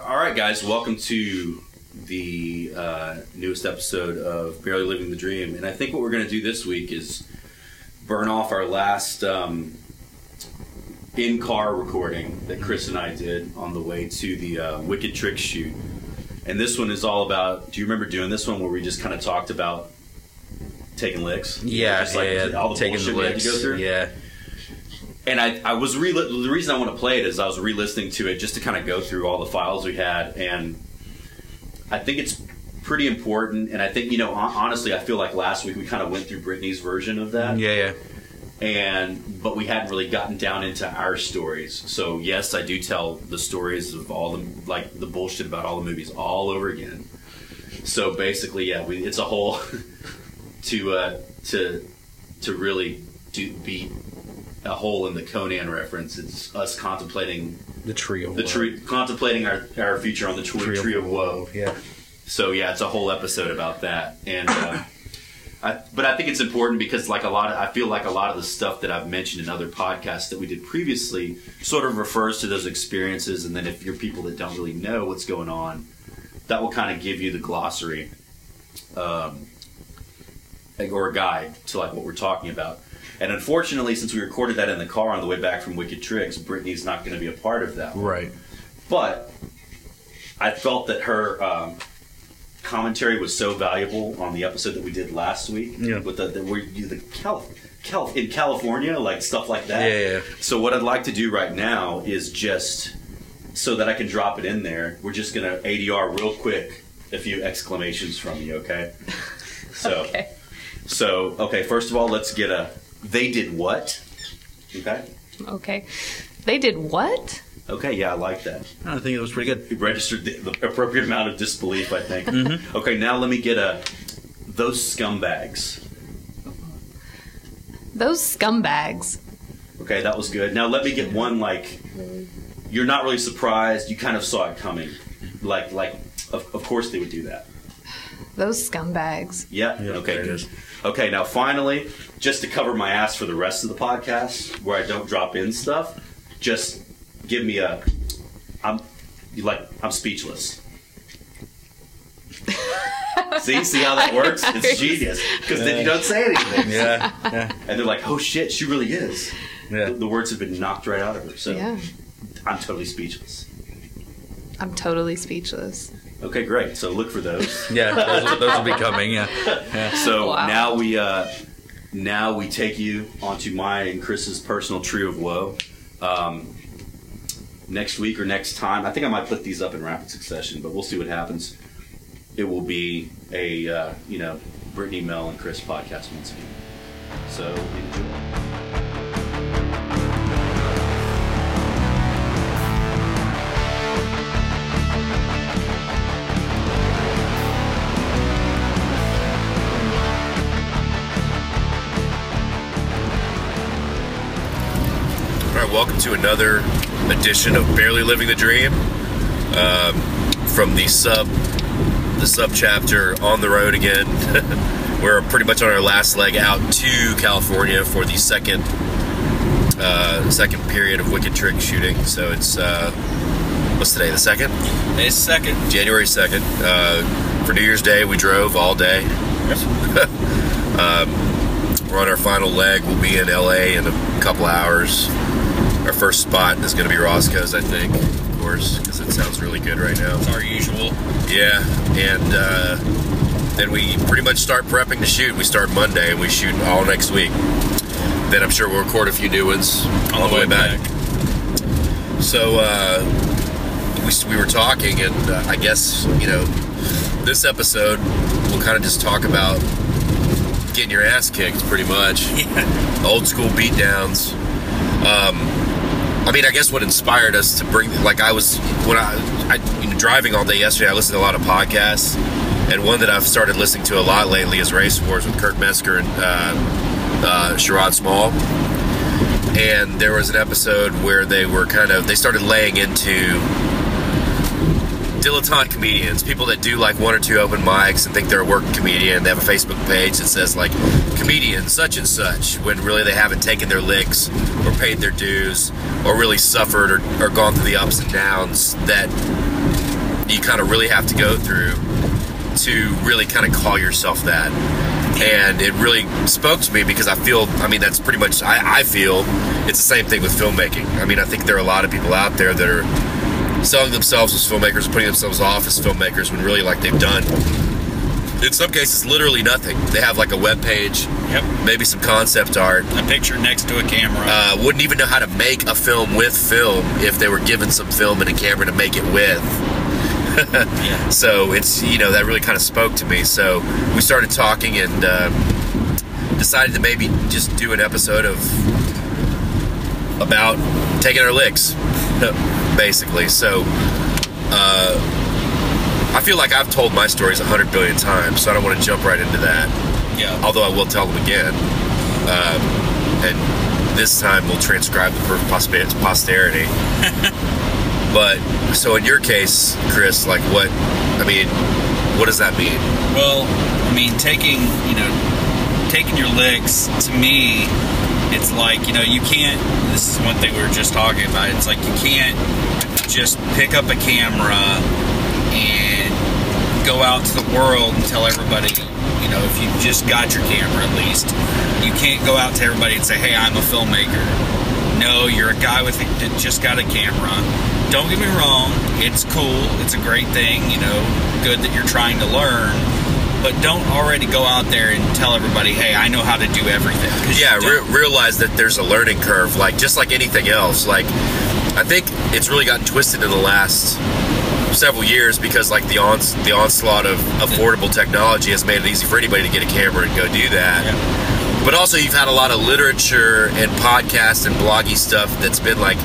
All right, guys, welcome to the uh, newest episode of Barely Living the Dream. And I think what we're going to do this week is burn off our last um, in car recording that Chris and I did on the way to the uh, Wicked Trick shoot. And this one is all about. Do you remember doing this one where we just kind of talked about taking licks? Yeah, just like yeah, all the taking the we had to go through. Yeah, And I, I was re the reason I want to play it is I was re-listening to it just to kind of go through all the files we had, and I think it's pretty important. And I think you know, honestly, I feel like last week we kind of went through Brittany's version of that, yeah, yeah. and but we hadn't really gotten down into our stories. So yes, I do tell the stories of all the like the bullshit about all the movies all over again. So basically, yeah, we, it's a whole to uh, to to really do beat a hole in the Conan reference. It's us contemplating The trio. the tree, contemplating our, our future on the tree, Tree of tree of woe. Yeah. So yeah, it's a whole episode about that, and uh, I, but I think it's important because like a lot of I feel like a lot of the stuff that I've mentioned in other podcasts that we did previously sort of refers to those experiences, and then if you're people that don't really know what's going on, that will kind of give you the glossary, um, or a guide to like what we're talking about. And unfortunately, since we recorded that in the car on the way back from Wicked Tricks, Brittany's not going to be a part of that. Right. But I felt that her um, commentary was so valuable on the episode that we did last week Yeah. with the, the where you the Cal, Cal in California, like stuff like that. Yeah, yeah. So what I'd like to do right now is just so that I can drop it in there. We're just gonna ADR real quick a few exclamations from you, okay? So Okay. so okay, first of all, let's get a they did what? Okay. Okay. They did what? Okay, yeah, I like that. I think it was pretty good. You registered the, the appropriate amount of disbelief, I think. Mm-hmm. Okay, now let me get a those scumbags. Those scumbags. Okay, that was good. Now let me get one like you're not really surprised. You kind of saw it coming. Like like of, of course they would do that. Those scumbags. Yeah. Yeah, okay. there it Good. Okay. Now finally, just to cover my ass for the rest of the podcast, where I don't drop in stuff, just give me a. I'm like I'm speechless. see, see how that works? It's genius because then you don't say anything, Yeah. Yeah. and they're like, "Oh shit, she really is." Yeah. The, the words have been knocked right out of her, so Yeah. I'm totally speechless. I'm totally speechless. Okay, great. So look for those. Yeah. Those, will- those will be coming. Yeah. Yeah. So Wow. now we uh, now we take you onto my and Chris's personal tree of woe. Um, next week or next time, I think I might put these up in rapid succession, but we'll see what happens. It will be a uh, you know Brittany, Mel, and Chris podcast once again. So enjoy. To another edition of Barely Living the Dream um, from the sub the sub chapter on the road again. We're pretty much on our last leg out to California for the second uh, second period of Wicked Trick shooting. So it's uh, what's today? The second, May second. January second. Uh, for New Year's Day, we drove all day. Yes. We're on our final leg. We'll be in LA in a couple hours. Our first spot is going to be Roscoe's, I think, of course, because it sounds really good right now. It's our usual. Yeah, and uh, then we pretty much start prepping to shoot. We start Monday and we shoot all next week. Then I'm sure we'll record a few new ones on the way back. So uh, we, we were talking, and uh, I guess you know this episode we'll kind of just talk about getting your ass kicked, pretty much. Old school beatdowns. Um, I mean, I guess what inspired us to bring, like, I was when I, I you know, driving all day yesterday. I listened to a lot of podcasts, and one that I've started listening to a lot lately is Race Wars with Kurt Metzger and uh, uh, Sherrod Small. And there was an episode where they were kind of they started laying into dilettante comedians, people that do like one or two open mics and think they're a working comedian. They have a Facebook page that says like comedian such and such, when really they haven't taken their licks or paid their dues or really suffered or, or gone through the ups and downs that you kind of really have to go through to really kind of call yourself that. And it really spoke to me because I feel, I mean, that's pretty much, I, I feel it's the same thing with filmmaking. I mean, I think there are a lot of people out there that are selling themselves as filmmakers, putting themselves off as filmmakers when really, like, they've done, in some cases, literally nothing. They have like a web page, Yep. maybe some concept art, A picture next to a camera. uh, wouldn't even know how to make a film with film if they were given some film and a camera to make it with. yeah. So it's you know that really kind of spoke to me. So we started talking and uh, decided to maybe just do an episode of about taking our licks, basically. So uh, feel like I've told my stories a hundred billion times, so I don't want to jump right into that. Yeah. Although I will tell them again, um, and this time we'll transcribe them for posterity. but so in your case, Chris, like what? I mean, what does that mean? Well, I mean, taking you know, taking your licks to me, it's like you know, you can't. This is one thing we were just talking about. It's like you can't just pick up a camera go out to the world and tell everybody. You know, if you just got your camera, at least you can't go out to everybody and say, "Hey, I'm a filmmaker." No, you're a guy with a, that just got a camera. Don't get me wrong, it's cool, it's a great thing, you know, good that you're trying to learn. But don't already go out there and tell everybody, hey, I know how to do everything." Yeah, re- realize that there's a learning curve, like just like anything else. Like, I think it's really gotten twisted in the last several years because like the ons- the onslaught of affordable technology has made it easy for anybody to get a camera and go do that. Yeah. But also, you've had a lot of literature and podcasts and bloggy stuff that's been like,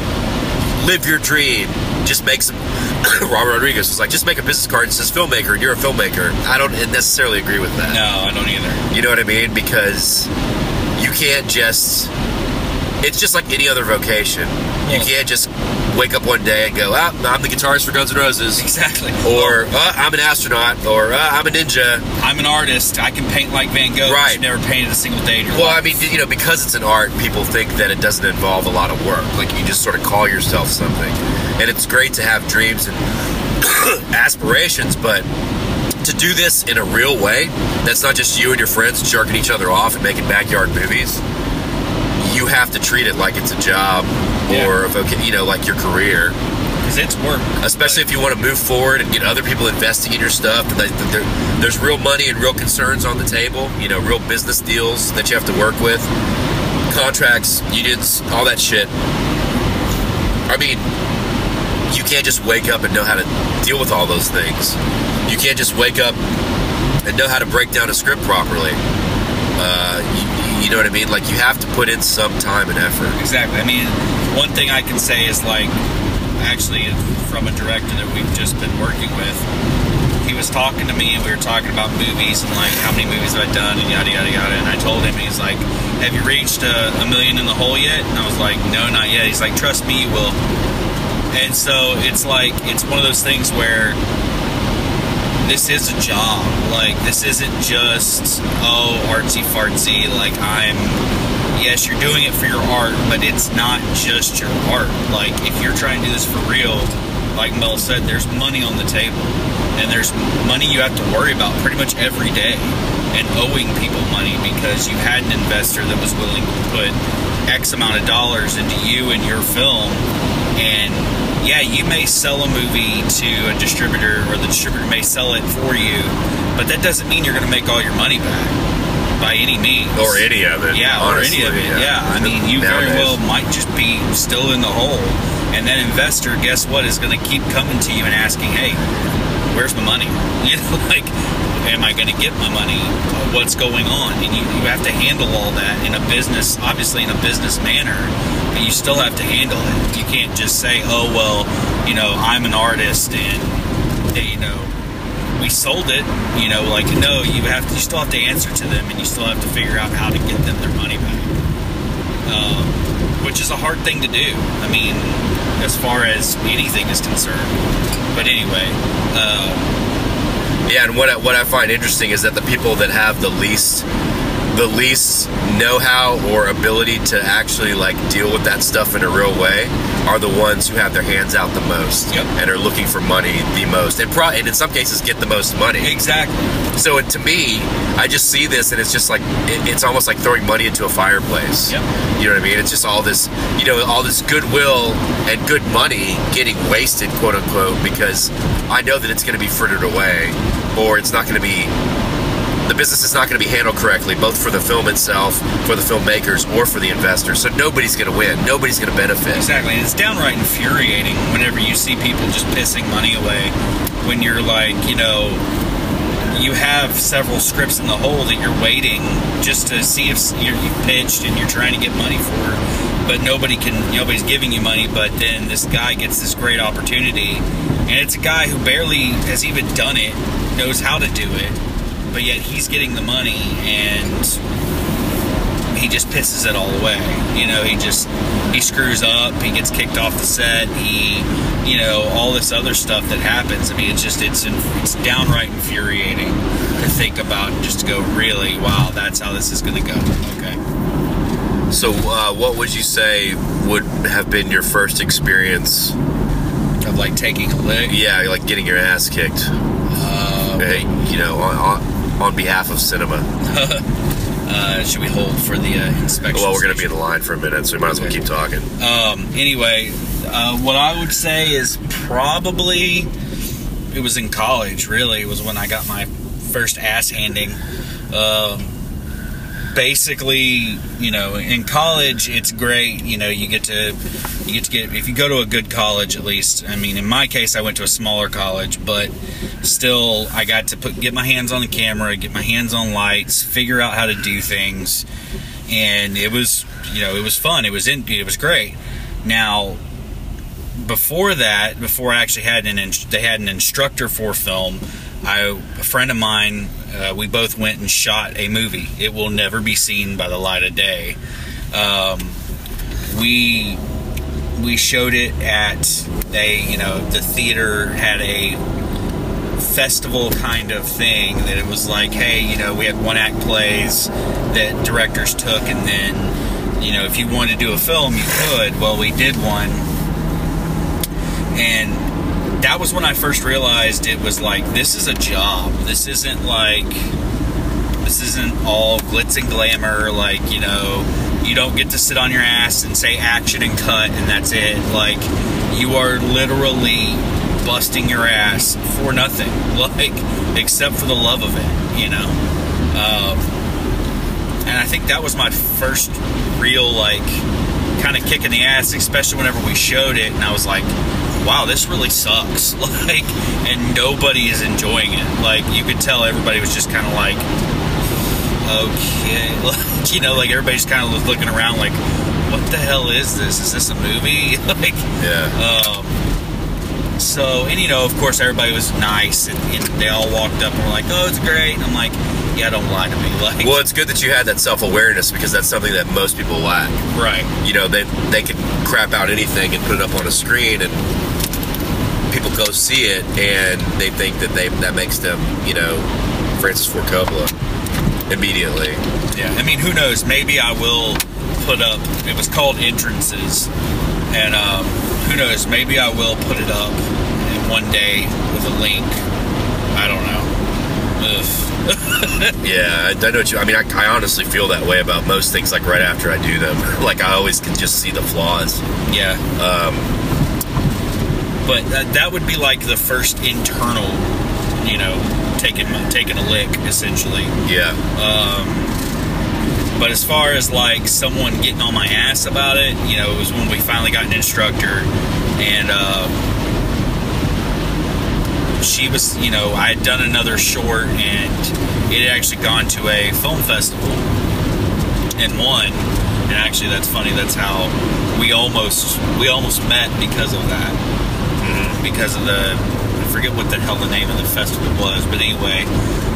live your dream. Just make some. Robert Rodriguez was like, just make a business card and says filmmaker, and you're a filmmaker. I don't necessarily agree with that. No, I don't either. You know what I mean? Because you can't just. It's just like any other vocation. You can't just wake up one day and go, ah, I'm the guitarist for Guns N' Roses. Exactly. Or, uh, I'm an astronaut. Or, uh, I'm a ninja. I'm an artist. I can paint like Van Gogh. Right. You've never painted a single day in your Well, life. I mean, you know, because it's an art, people think that it doesn't involve a lot of work. Like, you just sort of call yourself something. And it's great to have dreams and aspirations, but to do this in a real way, that's not just you and your friends jerking each other off and making backyard movies. You have to treat it like it's a job Yeah. or a voca- you know, like your career. because it's work. Especially if you want to move forward and get other people investing in your stuff. and that- that there- There's real money and real concerns on the table. You know, real business deals that you have to work with, contracts, unions, all that shit. I mean, you can't just wake up and know how to deal with all those things. You can't just wake up and know how to break down a script properly. Uh, you, you know what I mean? Like you have to put in some time and effort. Exactly. I mean, one thing I can say is like, actually, from a director that we've just been working with, he was talking to me and we were talking about movies and like how many movies have I done and yada yada yada. And I told him he's like, "Have you reached a, a million in the hole yet?" And I was like, "No, not yet." He's like, "Trust me, you will." And so it's like it's one of those things where this is a job. Like this isn't just oh artsy fartsy. Like I'm yes, you're doing it for your art, but it's not just your art. Like if you're trying to do this for real, like Mel said, there's money on the table, and there's money you have to worry about pretty much every day, and owing people money because you had an investor that was willing to put X amount of dollars into you and your film, and yeah, you may sell a movie to a distributor, or the distributor may sell it for you, but that doesn't mean you're going to make all your money back by any means. Or any of it. Yeah, honestly, or any of it. Yeah, I mean, you very well might just be still in the hole, and that investor, guess what, is going to keep coming to you and asking, "Hey, where's my money? You know, like, am I going to get my money? What's going on?" And you, you have to handle all that in a business, obviously in a business manner, but you still have to handle it. You can't just say, "Oh well, you know, I'm an artist and you know." we sold it, you know, like no, you have to, you still have to answer to them, and you still have to figure out how to get them their money back, um, which is a hard thing to do. I mean, as far as anything is concerned. But anyway, uh, Yeah, and what I, what I find interesting is that the people that have the least the least know-how or ability to actually like deal with that stuff in a real way are the ones who have their hands out the most Yep. and are looking for money the most and, pro- and in some cases get the most money Exactly. So it, to me i just see this and it's just like it, it's almost like throwing money into a fireplace Yep. you know what i mean it's just all this you know all this goodwill and good money getting wasted quote unquote because i know that it's going to be frittered away or it's not going to be the business is not going to be handled correctly, both for the film itself, for the filmmakers, or for the investors. So nobody's going to win. Nobody's going to benefit. Exactly. And it's downright infuriating whenever you see people just pissing money away when you're like, you know, you have several scripts in the hole that you're waiting just to see if you're, you pitched and you're trying to get money for, but nobody can, nobody's giving you money. But then this guy gets this great opportunity, and it's a guy who barely has even done it, knows how to do it, but yet he's getting the money and he just pisses it all away. You know, he just he screws up, he gets kicked off the set, he you know, all this other stuff that happens. I mean, it's just it's it's downright infuriating to think about and just to go, really, wow, that's how this is going to go. Okay. So, uh, what would you say would have been your first experience? Of like taking a lick. Yeah, like getting your ass kicked. Uh, uh, you know, on, on, on behalf of cinema. uh, should we hold for the uh, inspection? Well, we're going to be in the line for a minute, so we might as well Okay. keep talking. Um, anyway, uh, what I would say is probably it was in college. Really, it was when I got my first ass handing. Um, basically, you know, in college, it's great. You know, you get to you get to get if you go to a good college at least. I mean, in my case, I went to a smaller college, but still, I got to put get my hands on the camera, get my hands on lights, figure out how to do things, and it was you know it was fun. It was in it was great. Now, before that, before I actually had an they had an instructor for film. I a friend of mine, uh, we both went and shot a movie. It will never be seen by the light of day. Um, we we showed it at a you know the theater had a festival kind of thing that it was like hey you know we had one act plays that directors took and then you know if you wanted to do a film you could. Well we did one. And that was when I first realized it was like this is a job. This isn't like this isn't all glitz and glamour like you know you don't get to sit on your ass and say action and cut and that's it. Like you are literally busting your ass for nothing. Like except for the love of it you know? Um, and i think that was my first real like kind of kick in the ass especially whenever we showed it and i was like wow this really sucks. Like and nobody is enjoying it. Like you could tell everybody was just kind of like okay like, you know like everybody's kind of looking around like what the hell is this is this a movie like Yeah. um, so, and you know, of course, everybody was nice, and, and they all walked up and were like, "Oh, it's great." And I'm like, "Yeah, don't lie to me." Like, well, it's good that you had that self awareness because that's something that most people lack. right? You know, they they can crap out anything and put it up on a screen, and people go see it, and they think that they that makes them, you know, Francis Ford Coppola immediately. Yeah. I mean, who knows? Maybe I will put up. It was called entrances, and um, who knows? Maybe I will put it up in one day with a link. I don't know. Yeah, I, I know what you. I mean, I, I honestly feel that way about most things. Like right after I do them, like I always can just see the flaws. Yeah. Um, but that, that would be like the first internal, you know, taking taking a lick essentially. yeah, But as far as like someone getting on my ass about it, you know, it was when we finally got an instructor, and uh, she was, you know, I had done another short, and it had actually gone to a film festival and won. And actually, that's funny. That's how we almost we almost met because of that, because of the forget what the hell the name of the festival was, but anyway,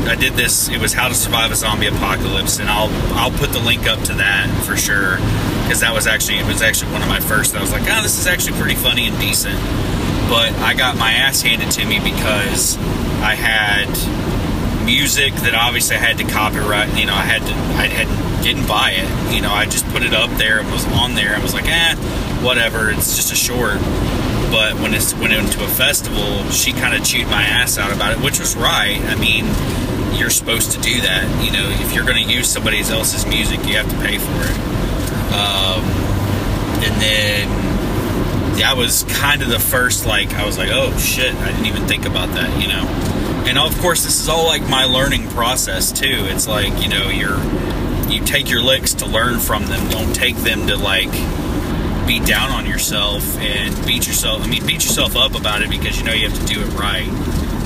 I did this. It was How to Survive a Zombie Apocalypse, and I'll I'll put the link up to that for sure because that was actually it was actually one of my first. I was like, oh, this is actually pretty funny and decent. But I got my ass handed to me because I had music that obviously I had to copyright. You know, I had to, I had didn't buy it. You know, I just put it up there and was on there. I was like, eh, whatever. It's just a short. But when it went into a festival, she kind of chewed my ass out about it, which was right. I mean, you're supposed to do that. You know, if you're going to use somebody else's music, you have to pay for it. Um, and then that was kind of the first like I was like, oh shit, I didn't even think about that, you know. And of course, this is all like my learning process too. It's like you know, you're you take your licks to learn from them. Don't take them to like be down on yourself and beat yourself. I mean, beat yourself up about it because you know you have to do it right.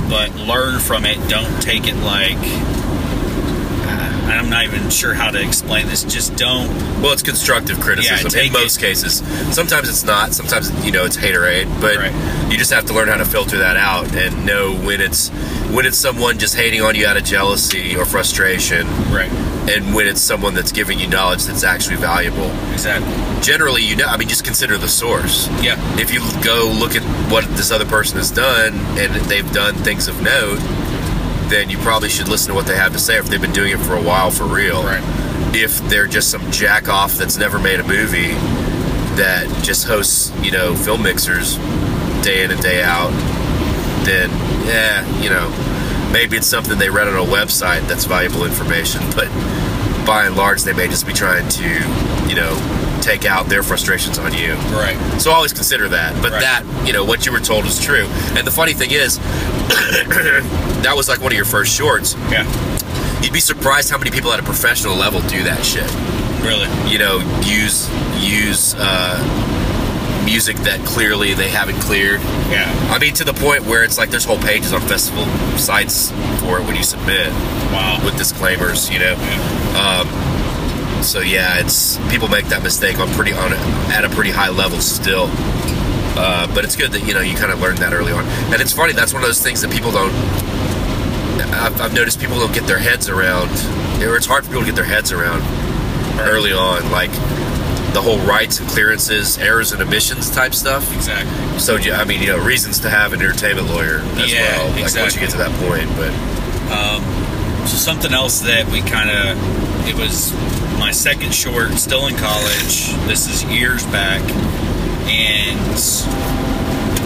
But learn from it. Don't take it like. uh, I'm not even sure how to explain this. Just don't. Well, it's constructive criticism Yeah, in most it- cases. Sometimes it's not. Sometimes you know it's haterade, but Right. you just have to learn how to filter that out and know when it's when it's someone just hating on you out of jealousy or frustration, Right. And when it's someone that's giving you knowledge that's actually valuable. Exactly. Generally, you know, I mean, just consider the source. Yeah. If you go look at what this other person has done and they've done things of note, then you probably should listen to what they have to say if they've been doing it for a while for real. Right. If they're just some jack off that's never made a movie that just hosts, you know, film mixers day in and day out, then yeah, you know, maybe it's something they read on a website that's valuable information, but by and large they may just be trying to, you know, take out their frustrations on you. Right. So always consider that. But Right. that, you know, what you were told is true. And the funny thing is, that was like one of your first shorts. Yeah. You'd be surprised how many people at a professional level do that shit. Really. You know, use use uh, music that clearly they haven't cleared. Yeah. I mean, to the point where it's like there's whole pages on festival sites for it when you submit Wow. with disclaimers. You know. Yeah. Um, so yeah, it's people make that mistake on pretty on at a pretty high level still. Uh, but it's good that you know you kind of learned that early on, and it's funny. That's one of those things that people don't. I've, I've noticed people don't get their heads around, or it's hard for people to get their heads around early on, like the whole rights and clearances, errors and omissions type stuff. Exactly. So yeah, I mean, you know, reasons to have an entertainment lawyer as Yeah, well. Like once you get to that point, but So something else that we kind of it was my second short, still in college. This is years back, and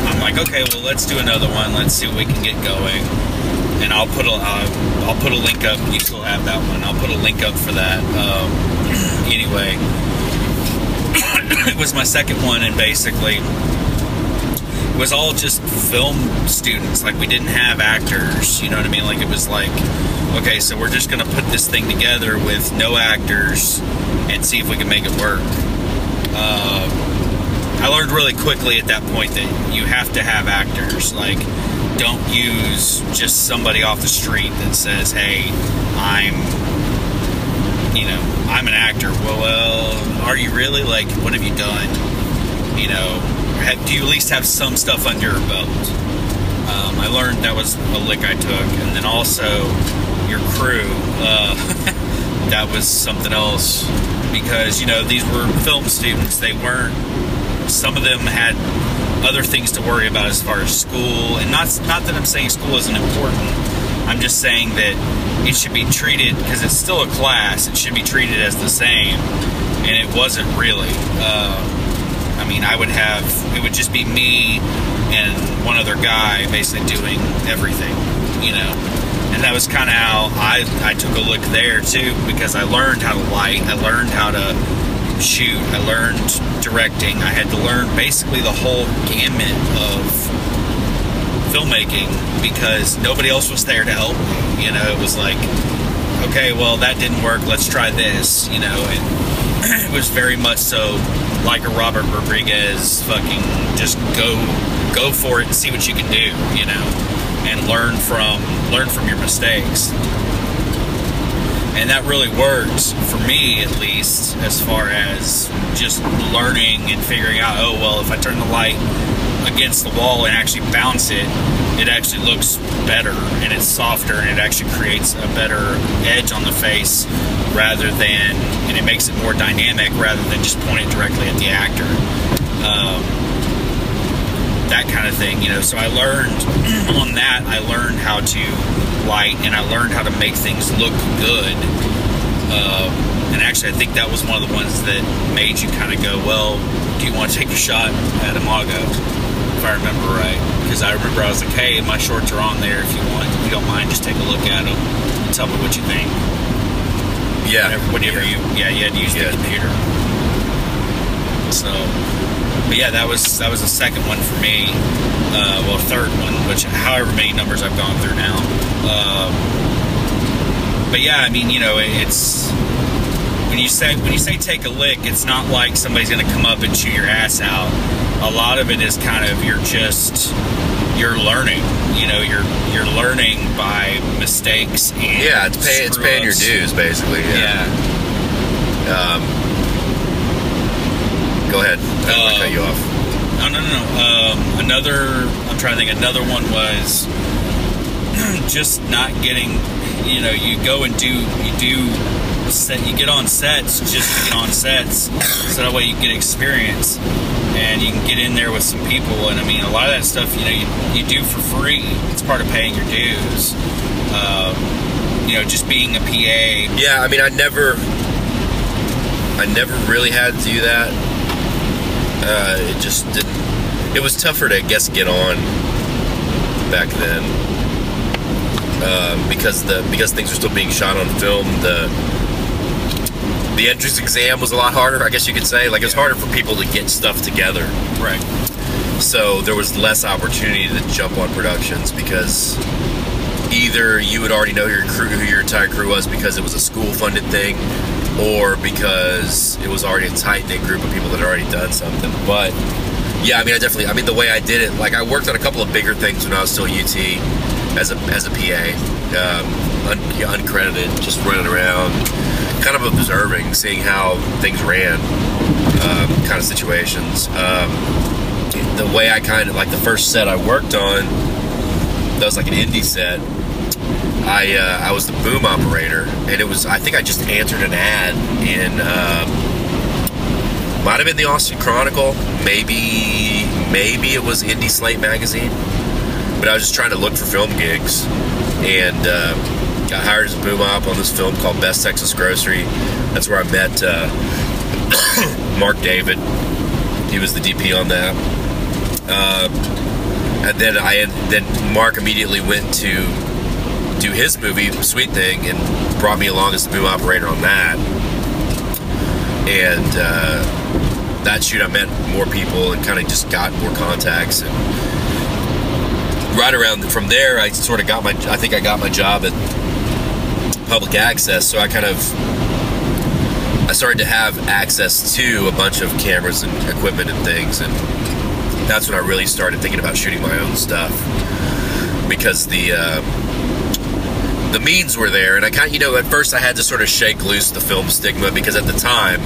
I'm like, okay, well, let's do another one. Let's see what we can get going. And I'll put a uh, I'll put a link up. You still have that one. I'll put a link up for that. Um, anyway, it was my second one, and basically it was all just film students. Like we didn't have actors. You know what I mean? Like it was like, okay, so we're just gonna put this thing together with no actors and see if we can make it work. Uh, I learned really quickly at that point that you have to have actors. Like, don't use just somebody off the street that says, "Hey, I'm." I'm an actor. Well, well, are you really? Like, what have you done? you know, have, do you at least have some stuff under your belt? Um, I learned that was a lick I took, and then also your crew. Uh, that was something else because you know these were film students. They weren't. Some of them had other things to worry about as far as school, and not not that I'm saying school isn't important. I'm just saying that it should be treated because it's still a class. It should be treated as the same, and it wasn't really. Uh, I mean, I would have it would just be me and one other guy basically doing everything, you know. And that was kind of how I I took a look there too because I learned how to light, I learned how to shoot, I learned directing. I had to learn basically the whole gamut of filmmaking because nobody else was there to help. You know, it was like, okay, well that didn't work. Let's try this. You know, and it was very much so like a Robert Rodriguez fucking just go go for it and see what you can do, you know, and learn from learn from your mistakes. And that really worked for me at least as far as just learning and figuring out, oh well, if I turn the light against the wall and actually bounce it, it actually looks better and it's softer and it actually creates a better edge on the face rather than, and it makes it more dynamic rather than just point it directly at the actor. Um, that kind of thing, you know. So I learned on that, I learned how how to light, and I learned how to make things look good. Um, and actually, I think that was one of the ones that made you kind of go, "Well, do you want to take a shot at Imago?" If I remember right, because I remember I was like, "Hey, my shorts are on there. If you want, if you don't mind, just take a look at them. And tell me what you think." Yeah. Whenever, whenever yeah. you, yeah, you had to use Yeah. the computer. So, but yeah, that was that was the second one for me. Uh, well, third one, which however many numbers I've gone through now. Um, but yeah, I mean, you know, it, it's when you say when you say take a lick, it's not like somebody's going to come up and chew your ass out. A lot of it is kind of you're just you're learning. You know, you're you're learning by mistakes. And Yeah, it's pay, it's paying your dues basically. Yeah. Yeah. Um, go ahead. I don't want to Uh, cut you off. No, no, no, no. Um, another. I'm trying to think. Another one was just not getting. You know, you go and do. You do. Set, you get on sets just to get on sets, so that way you get experience and you can get in there with some people. And I mean, a lot of that stuff, you know, you, you do for free. It's part of paying your dues. Um, you know, just being a PA. Yeah, I mean, I never, I never really had to do that. Uh, it just didn't. It was tougher to, I guess, get on back then um, because the because things were still being shot on film. The the entrance exam was a lot harder, I guess you could say. Like it was harder for people to get stuff together. Right. So there was less opportunity to jump on productions because either you would already know your crew, who your entire crew was because it was a school-funded thing, or because it was already a tight-knit group of people that had already done something. But yeah, I mean, I definitely, I mean, the way I did it, like I worked on a couple of bigger things when I was still at UT as a as a PA, um, un, uncredited, just running around, kind of observing, seeing how things ran, um, kind of situations. Um, the way I kind of like the first set I worked on, that was like an indie set. I uh, I was the boom operator, and it was I think I just answered an ad in um, might have been the Austin Chronicle, maybe maybe it was Indie Slate magazine, but I was just trying to look for film gigs, and uh, got hired as a boom op on this film called Best Texas Grocery. That's where I met uh, Mark David. He was the DP on that. Uh, and then I then Mark immediately went to do his movie Sweet Thing and brought me along as the boom operator on that. And uh, that shoot, I met more people and kind of just got more contacts. And right around from there, I sort of got my I think I got my job at public access. So I kind of I started to have access to a bunch of cameras and equipment and things and that's when I really started thinking about shooting my own stuff because the uh, the means were there, and I kind of, you know at first I had to sort of shake loose the film stigma because at the time,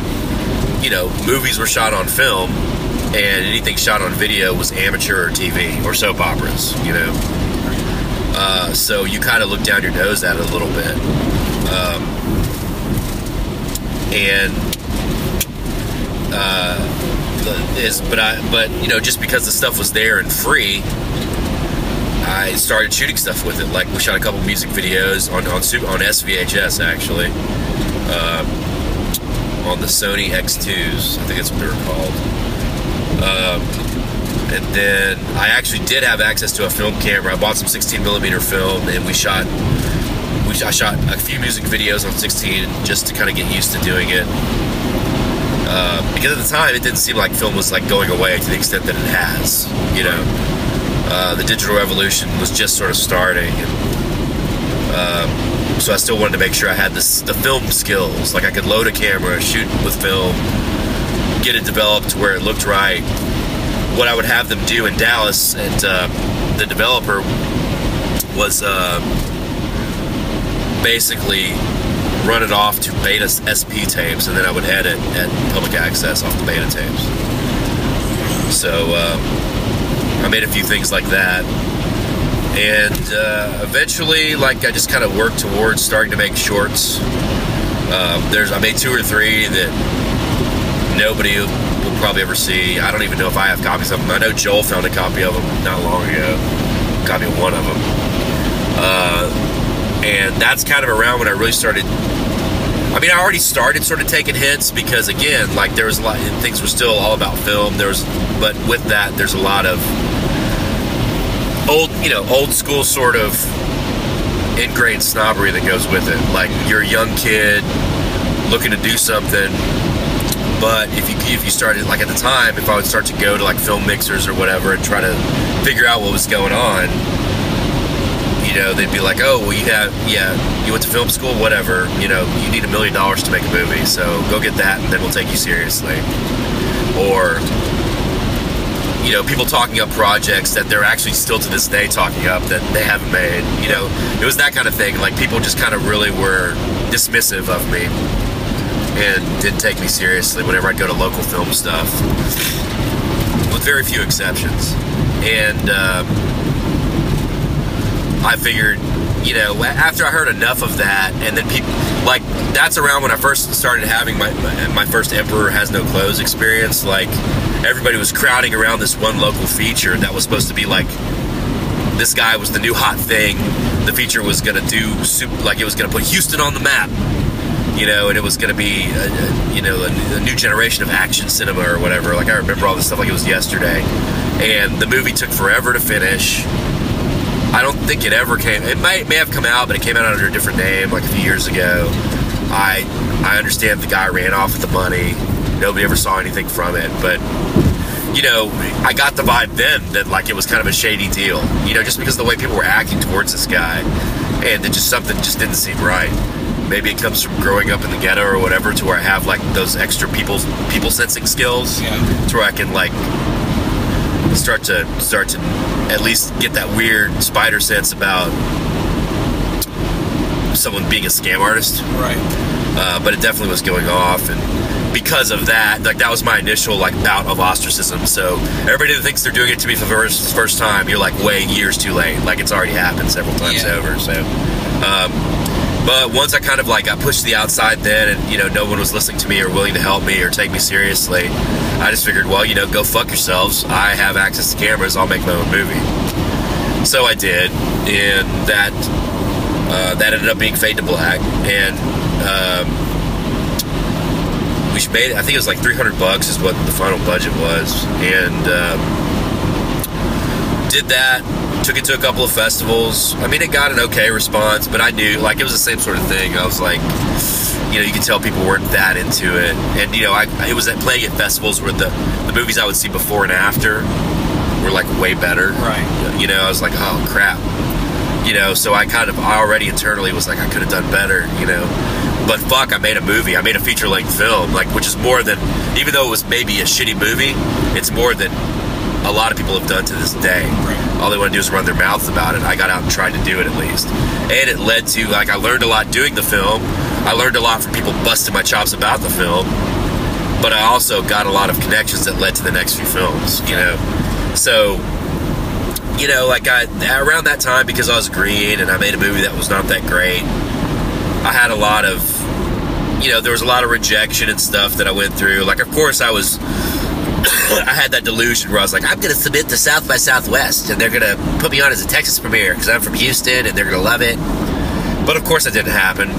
you know, movies were shot on film, and anything shot on video was amateur or TV or soap operas, you know. Uh, so you kind of look down your nose at it a little bit, um, and uh, is but I but you know just because the stuff was there and free, I started shooting stuff with it. Like we shot a couple music videos on on on SVHS actually, um, on the Sony X2s. I think that's what they were called. Um, and then I actually did have access to a film camera. I bought some 16 millimeter film, and we shot. I shot a few music videos on 16 just to kind of get used to doing it. Uh, because at the time it didn't seem like film was like going away to the extent that it has. You know, uh, the digital revolution was just sort of starting, and um, so I still wanted to make sure I had this, the film skills. Like I could load a camera, shoot with film, get it developed where it looked right. What I would have them do in Dallas, and uh, the developer was uh, basically run it off to beta SP tapes, and then I would edit at public access off the beta tapes. So uh, I made a few things like that, and uh, eventually, like I just kind of worked towards starting to make shorts. Um, there's I made two or three that nobody will probably ever see. I don't even know if I have copies of them. I know Joel found a copy of them not long ago, copy of one of them. Uh, and that's kind of around when I really started. I mean, I already started sort of taking hits because, again, like there was a lot, things were still all about film. There was, but with that, there's a lot of old, you know, old school sort of ingrained snobbery that goes with it. Like you're a young kid looking to do something, but if you if you started like at the time, if I would start to go to like film mixers or whatever and try to figure out what was going on, know, they'd be like, "Oh, well, you have yeah, you went to film school, whatever. You know, you need a million dollars to make a movie, so go get that, and then we'll take you seriously." Or you know, people talking up projects that they're actually still to this day talking up that they haven't made. You know, it was that kind of thing. Like people just kind of really were dismissive of me and didn't take me seriously whenever I'd go to local film stuff, with very few exceptions. And um, I figured, you know, after I heard enough of that, and then people like that's around when I first started having my my first Emperor Has No Clothes experience. Like everybody was crowding around this one local feature that was supposed to be like this guy was the new hot thing. The feature was gonna do super, like it was gonna put Houston on the map, you know, and it was gonna be a, a, you know a, a new generation of action cinema or whatever. Like I remember all this stuff like it was yesterday, and the movie took forever to finish. I don't think it ever came. It might may have come out, but it came out under a different name like a few years ago. I I understand the guy ran off with the money. Nobody ever saw anything from it, but you know, I got the vibe then that like it was kind of a shady deal. You know, just because of the way people were acting towards this guy, and that just something just didn't seem right. Maybe it comes from growing up in the ghetto or whatever, to where I have like those extra people people sensing skills, Yeah. to where I can like start to start to at least get that weird spider sense about someone being a scam artist Right. uh, but it definitely was going off and because of that like that was my initial like bout of ostracism so everybody that thinks they're doing it to me for the first, first time you're like way years too late like it's already happened several times Yeah. over so um, but once i kind of like got pushed the outside then and you know no one was listening to me or willing to help me or take me seriously i just figured well you know go fuck yourselves. I have access to cameras. I'll make my own movie. So i did. And that uh, that ended up being Fade to Black, and um, we made. I think it was like 300 bucks is what the final budget was, and um, did that. Took it to a couple of festivals. I mean, it got an okay response, but I knew like it was the same sort of thing. I was like, you know, you could tell people weren't that into it, and you know, I it was at playing at festivals where the the movies I would see before and after were like way better. Right. You know, I was like, oh crap you know so i kind of I already internally was like i could have done better you know but fuck i made a movie i made a feature-length film like which is more than even though it was maybe a shitty movie it's more than a lot of people have done to this day Right. Um, all they want to do is run their mouths about it i got out and tried to do it at least and it led to like i learned a lot doing the film i learned a lot from people busting my chops about the film but i also got a lot of connections that led to the next few films you know so you know, like I around that time because I was green and I made a movie that was not that great. I had a lot of, you know, there was a lot of rejection and stuff that I went through. Like, of course, I was, I had that delusion where I was like, I'm going to submit to South by Southwest and they're going to put me on as a Texas premiere because I'm from Houston and they're going to love it. But of course, that didn't happen.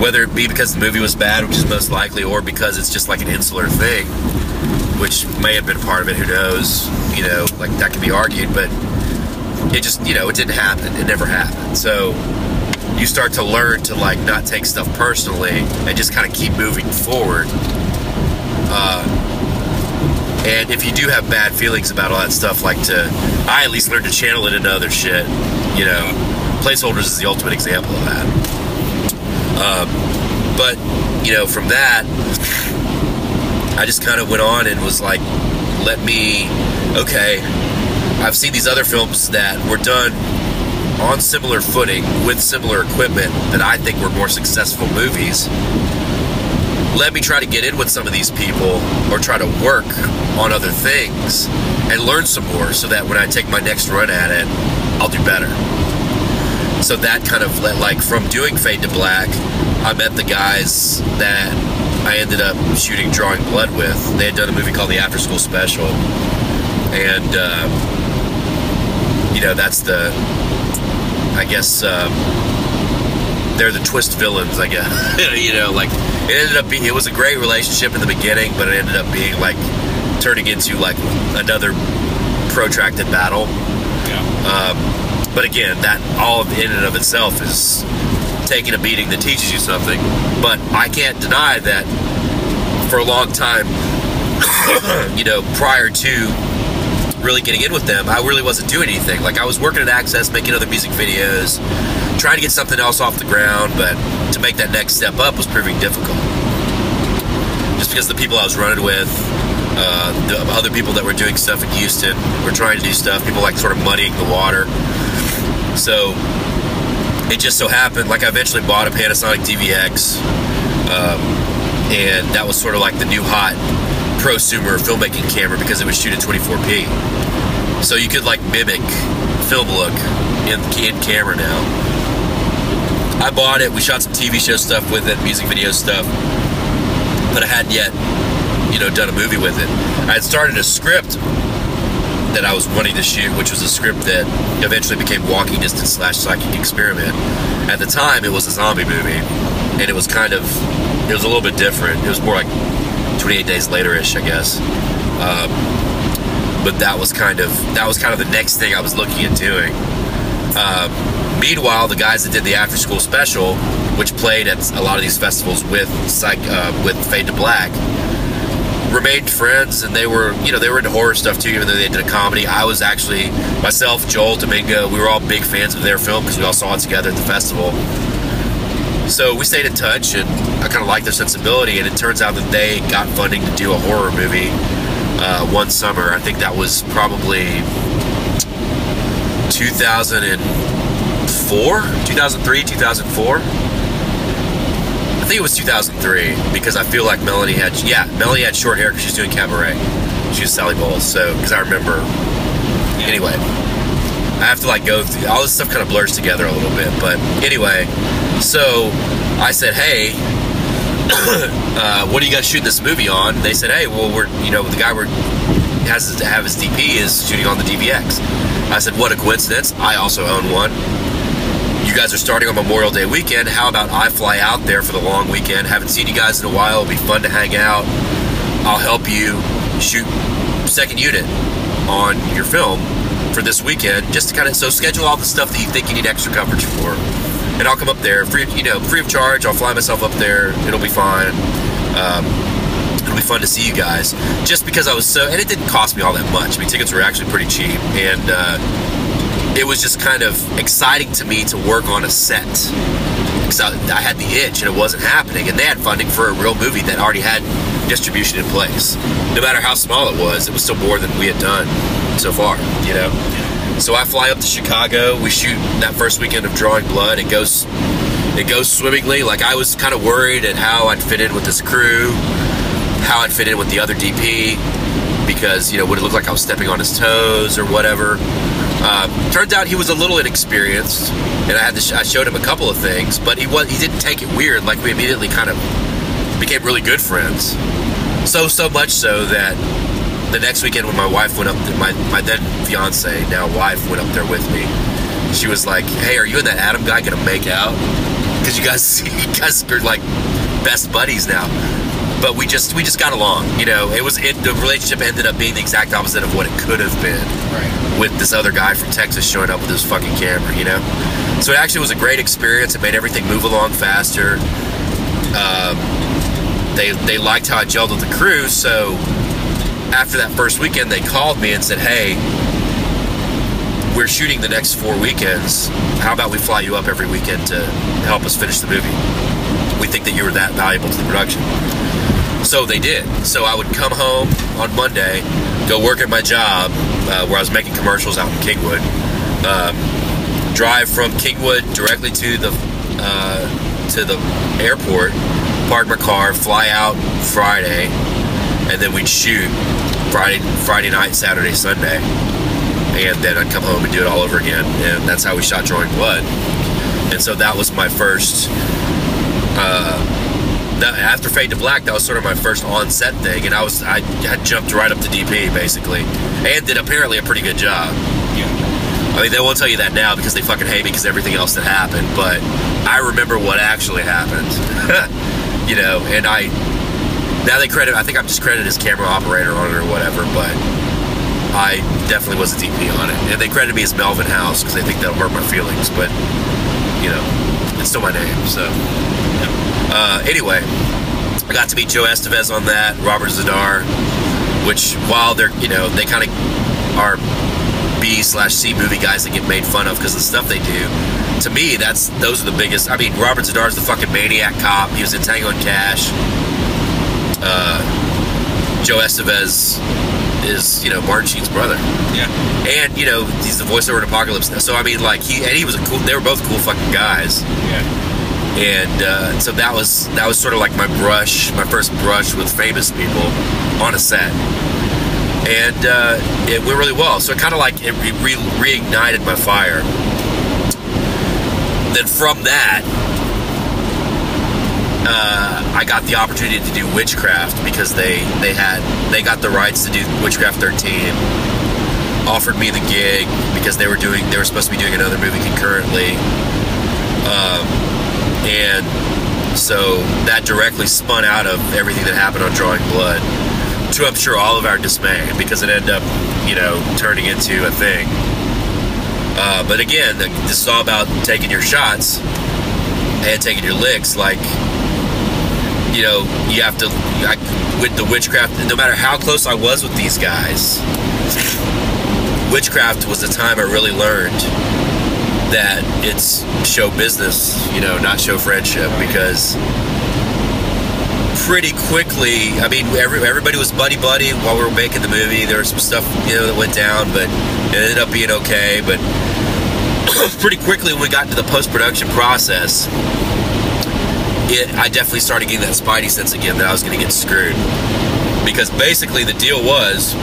Whether it be because the movie was bad, which is most likely, or because it's just like an insular thing, which may have been part of it. Who knows? You know, like that can be argued, but it just you know it didn't happen it never happened so you start to learn to like not take stuff personally and just kind of keep moving forward uh, and if you do have bad feelings about all that stuff like to i at least learned to channel it into other shit you know placeholders is the ultimate example of that um, but you know from that i just kind of went on and was like let me okay I've seen these other films that were done on similar footing with similar equipment that I think were more successful movies. Let me try to get in with some of these people or try to work on other things and learn some more so that when I take my next run at it, I'll do better. So that kind of let, like, from doing Fade to Black, I met the guys that I ended up shooting Drawing Blood with. They had done a movie called The After School Special. And, uh, you know, that's the, I guess um, they're the twist villains. I guess you know, like it ended up being. It was a great relationship in the beginning, but it ended up being like turning into like another protracted battle. Yeah. Um, but again, that all in and of itself is taking a beating that teaches you something. But I can't deny that for a long time, you know, prior to really getting in with them, I really wasn't doing anything. Like I was working at Access, making other music videos, trying to get something else off the ground, but to make that next step up was proving difficult. Just because the people I was running with, uh, the other people that were doing stuff in Houston were trying to do stuff, people like sort of muddying the water. So it just so happened, like I eventually bought a Panasonic DVX, um, and that was sort of like the new hot prosumer filmmaking camera because it would shoot at 24p. So you could like mimic film look in, in camera now. I bought it. We shot some TV show stuff with it, music video stuff, but I hadn't yet, you know, done a movie with it. I had started a script that I was wanting to shoot, which was a script that eventually became Walking Distance slash Psychic Experiment. At the time, it was a zombie movie, and it was kind of, it was a little bit different. It was more like 28 days later ish, I guess. Um, but that was kind of that was kind of the next thing I was looking at doing. Um, meanwhile, the guys that did the after school special, which played at a lot of these festivals with Psych, uh, with Fade to Black, remained friends, and they were you know they were into horror stuff too, even though they did a comedy. I was actually myself, Joel, Domingo, we were all big fans of their film because we all saw it together at the festival. So we stayed in touch, and I kind of liked their sensibility. And it turns out that they got funding to do a horror movie uh, one summer. I think that was probably 2004, 2003, 2004. I think it was 2003 because I feel like Melanie had yeah Melanie had short hair because she's doing cabaret. She was Sally Bowles, so because I remember. Anyway, I have to like go through all this stuff kind of blurs together a little bit, but anyway, so I said, hey, uh, what are you guys shooting this movie on? They said, hey, well, we're, you know, the guy we're has to have his DP is shooting on the DVX. I said, what a coincidence. I also own one. You guys are starting on Memorial Day weekend. How about I fly out there for the long weekend? Haven't seen you guys in a while. It'll be fun to hang out. I'll help you shoot second unit on your film for this weekend, just to kind of so schedule all the stuff that you think you need extra coverage for and I'll come up there free, you know, free of charge. I'll fly myself up there. It'll be fine. Um, it'll be fun to see you guys. Just because I was so, and it didn't cost me all that much. I mean, tickets were actually pretty cheap, and uh, it was just kind of exciting to me to work on a set because I, I had the itch and it wasn't happening, and they had funding for a real movie that already had distribution in place. No matter how small it was, it was still more than we had done so far. You know. So I fly up to Chicago. We shoot that first weekend of Drawing Blood. It goes, it goes swimmingly. Like I was kind of worried at how I'd fit in with this crew, how I'd fit in with the other DP, because you know would it look like I was stepping on his toes or whatever. Uh, turns out he was a little inexperienced, and I had to sh- I showed him a couple of things, but he was he didn't take it weird. Like we immediately kind of became really good friends. So so much so that the next weekend when my wife went up, there, my my then fiance, now wife, went up there with me. She was like, "Hey, are you and that Adam guy gonna make out? Because you guys, you guys are like best buddies now." But we just we just got along, you know. It was it, the relationship ended up being the exact opposite of what it could have been, Right. with this other guy from Texas showing up with his fucking camera, you know. So it actually was a great experience. It made everything move along faster. Um, they they liked how I gelled with the crew, so after that first weekend, they called me and said, "Hey, we're shooting the next four weekends. How about we fly you up every weekend to help us finish the movie? We think that you were that valuable to the production." So they did. So I would come home on Monday, go work at my job uh, where I was making commercials out in Kingwood. Um, drive from Kingwood directly to the uh, to the airport, park my car, fly out Friday, and then we'd shoot Friday, Friday night, Saturday, Sunday, and then I'd come home and do it all over again. And that's how we shot Drawing Blood. And so that was my first. Uh, that, after Fade to Black, that was sort of my first on-set thing, and I was I had jumped right up to DP basically, and did apparently a pretty good job. Yeah. I mean, they won't tell you that now because they fucking hate me because everything else that happened. But I remember what actually happened. you know, and I now they credit. I think I'm just credited as camera operator on it or whatever. But I definitely was a DP on it, and they credit me as Melvin House because they think that'll hurt my feelings. But you know, it's still my name. So uh, anyway, I got to meet Joe Estevez on that, Robert Z'Dar, which while they're you know they kind of are B slash C movie guys that get made fun of because of the stuff they do. To me, that's those are the biggest. I mean, Robert Z'Dar's the fucking maniac cop. He was in Tango and Cash. Uh, Joe Estevez is you know Martin Sheen's brother, Yeah. and you know he's the voiceover in Apocalypse now. So I mean, like he and he was a cool. They were both cool fucking guys Yeah. And uh, so that was that was sort of like my brush, my first brush with famous people on a set, and uh, it went really well. So it kind of like it re- re- reignited my fire. Then from that, uh, I got the opportunity to do Witchcraft because they they had they got the rights to do Witchcraft 13. Offered me the gig because they were doing they were supposed to be doing another movie concurrently. Um, and so that directly spun out of everything that happened on Drawing Blood to I'm sure all of our dismay because it ended up, you know, turning into a thing. Uh, but again, this is all about taking your shots and taking your licks. Like, you know, you have to, I, with the witchcraft, no matter how close I was with these guys, witchcraft was the time I really learned that it's show business, you know, not show friendship because pretty quickly, I mean, every, everybody was buddy buddy while we were making the movie. There was some stuff, you know, that went down, but it ended up being okay. But pretty quickly, when we got into the post production process, it, I definitely started getting that spidey sense again that I was going to get screwed. Because basically, the deal was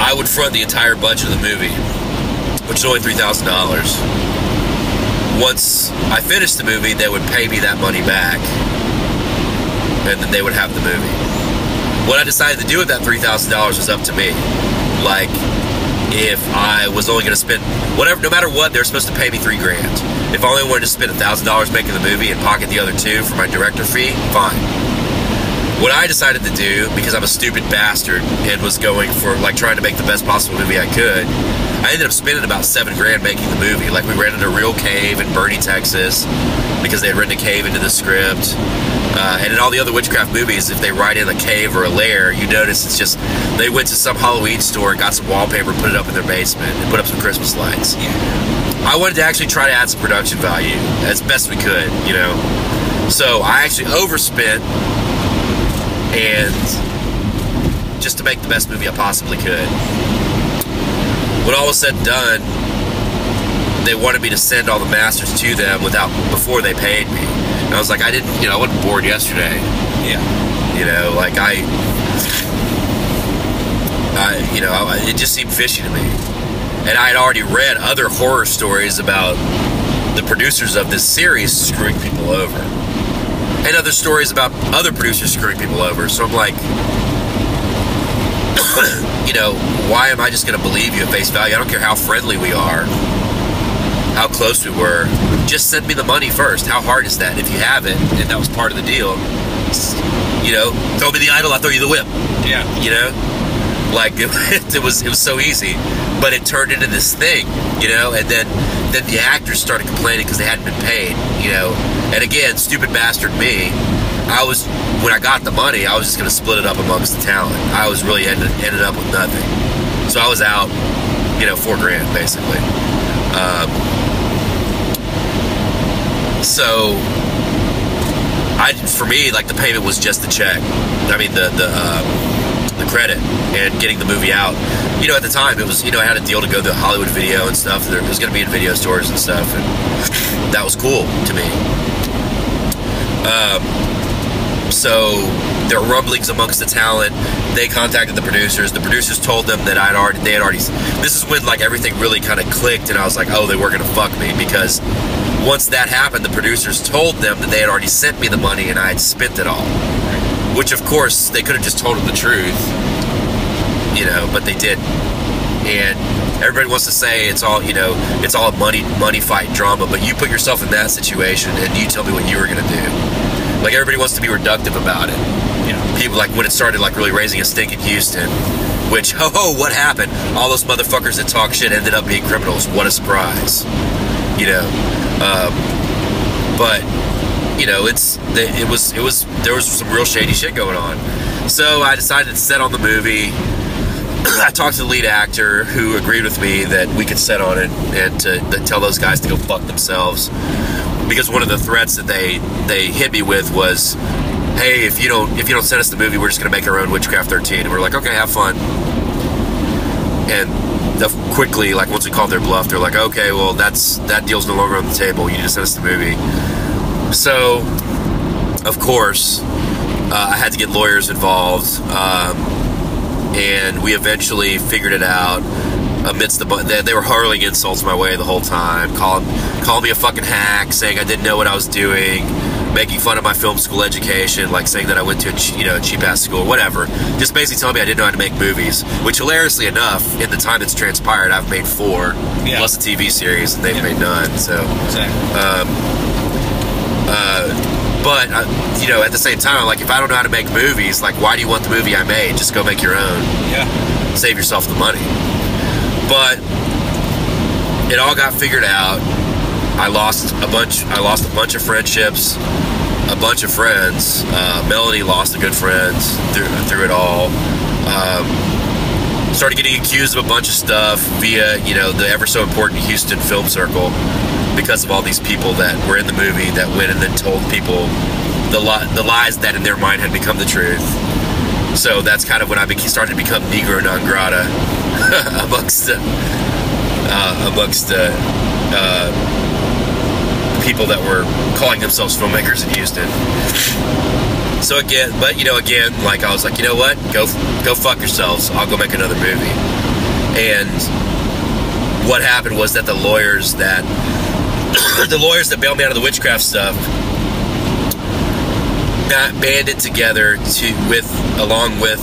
I would front the entire budget of the movie which is only three thousand dollars. Once I finished the movie, they would pay me that money back, and then they would have the movie. What I decided to do with that three thousand dollars was up to me. Like, if I was only going to spend whatever, no matter what, they're supposed to pay me three grand. If I only wanted to spend a thousand dollars making the movie and pocket the other two for my director fee, fine. What I decided to do, because I'm a stupid bastard and was going for like trying to make the best possible movie I could, I ended up spending about seven grand making the movie. Like we rented a real cave in Boerne, Texas, because they had written a cave into the script. Uh, and in all the other witchcraft movies, if they write in a cave or a lair, you notice it's just they went to some Halloween store, got some wallpaper, put it up in their basement, and put up some Christmas lights. I wanted to actually try to add some production value as best we could, you know. So I actually overspent and just to make the best movie I possibly could. When all was said and done, they wanted me to send all the masters to them without before they paid me. And I was like, I didn't, you know, I wasn't bored yesterday. Yeah. You know, like I, I, you know, I, it just seemed fishy to me. And I had already read other horror stories about the producers of this series screwing people over, and other stories about other producers screwing people over. So I'm like, you know, why am I just going to believe you at face value? I don't care how friendly we are, how close we were. Just send me the money first. How hard is that? If you have it, and that was part of the deal, you know, throw me the idol, I'll throw you the whip Yeah. you know like it, it was it was so easy but it turned into this thing you know and then then the actors started complaining because they hadn't been paid you know and again stupid bastard me i was when i got the money i was just going to split it up amongst the talent i was really ended, ended up with nothing so i was out you know four grand basically um, so I, for me, like the payment was just the check. I mean, the the um, the credit and getting the movie out. You know, at the time, it was you know I had a deal to go to Hollywood Video and stuff. There was going to be in video stores and stuff, and that was cool to me. Um, so there were rumblings amongst the talent. They contacted the producers. The producers told them that I'd already they had already. This is when like everything really kind of clicked, and I was like, oh, they were going to fuck me because once that happened, the producers told them that they had already sent me the money and I had spent it all. Which, of course, they could have just told them the truth, you know, but they didn't. And everybody wants to say it's all you know, it's all money money fight drama, but you put yourself in that situation and you tell me what you were gonna do. Like everybody wants to be reductive about it. Yeah. People like when it started like really raising a stink in Houston, which ho ho, what happened? All those motherfuckers that talk shit ended up being criminals. What a surprise, you know. Um, but you know, it's it was it was there was some real shady shit going on. So I decided to set on the movie. I talked to the lead actor who agreed with me that we could set on it and to, to tell those guys to go fuck themselves. Because one of the threats that they they hit me with was, "Hey, if you don't if you don't send us the movie, we're just gonna make our own Witchcraft 13." And we're like, "Okay, have fun." And the, quickly, like once we called their bluff, they're like, "Okay, well that's that deal's no longer on the table. You need to send us the movie." So, of course, uh, I had to get lawyers involved, um, and we eventually figured it out. Amidst the, they, they were hurling insults my way the whole time, calling calling me a fucking hack, saying I didn't know what I was doing, making fun of my film school education, like saying that I went to a you know cheap ass school, whatever. Just basically telling me I didn't know how to make movies. Which hilariously enough, in the time that's transpired, I've made four Yeah. plus a TV series, and they've Yeah. made none. So. Exactly. But uh, you know, at the same time, like if I don't know how to make movies, like why do you want the movie I made? Just go make your own. yeah. Save yourself the money. But it all got figured out. I lost a bunch. I lost a bunch of friendships, a bunch of friends. Uh, Melanie lost a good friend through through it all. Um, started getting accused of a bunch of stuff via you know the ever so important Houston Film Circle because of all these people that were in the movie that went and then told people the li- the lies that in their mind had become the truth. So that's kind of when I beca- started to become Negro non grata amongst uh, uh, amongst uh, uh, people that were calling themselves filmmakers in Houston. So again, but you know, again, like I was like, you know what? Go, go fuck yourselves. I'll go make another movie. And what happened was that the lawyers that the lawyers that bailed me out of the witchcraft stuff banded together to with along with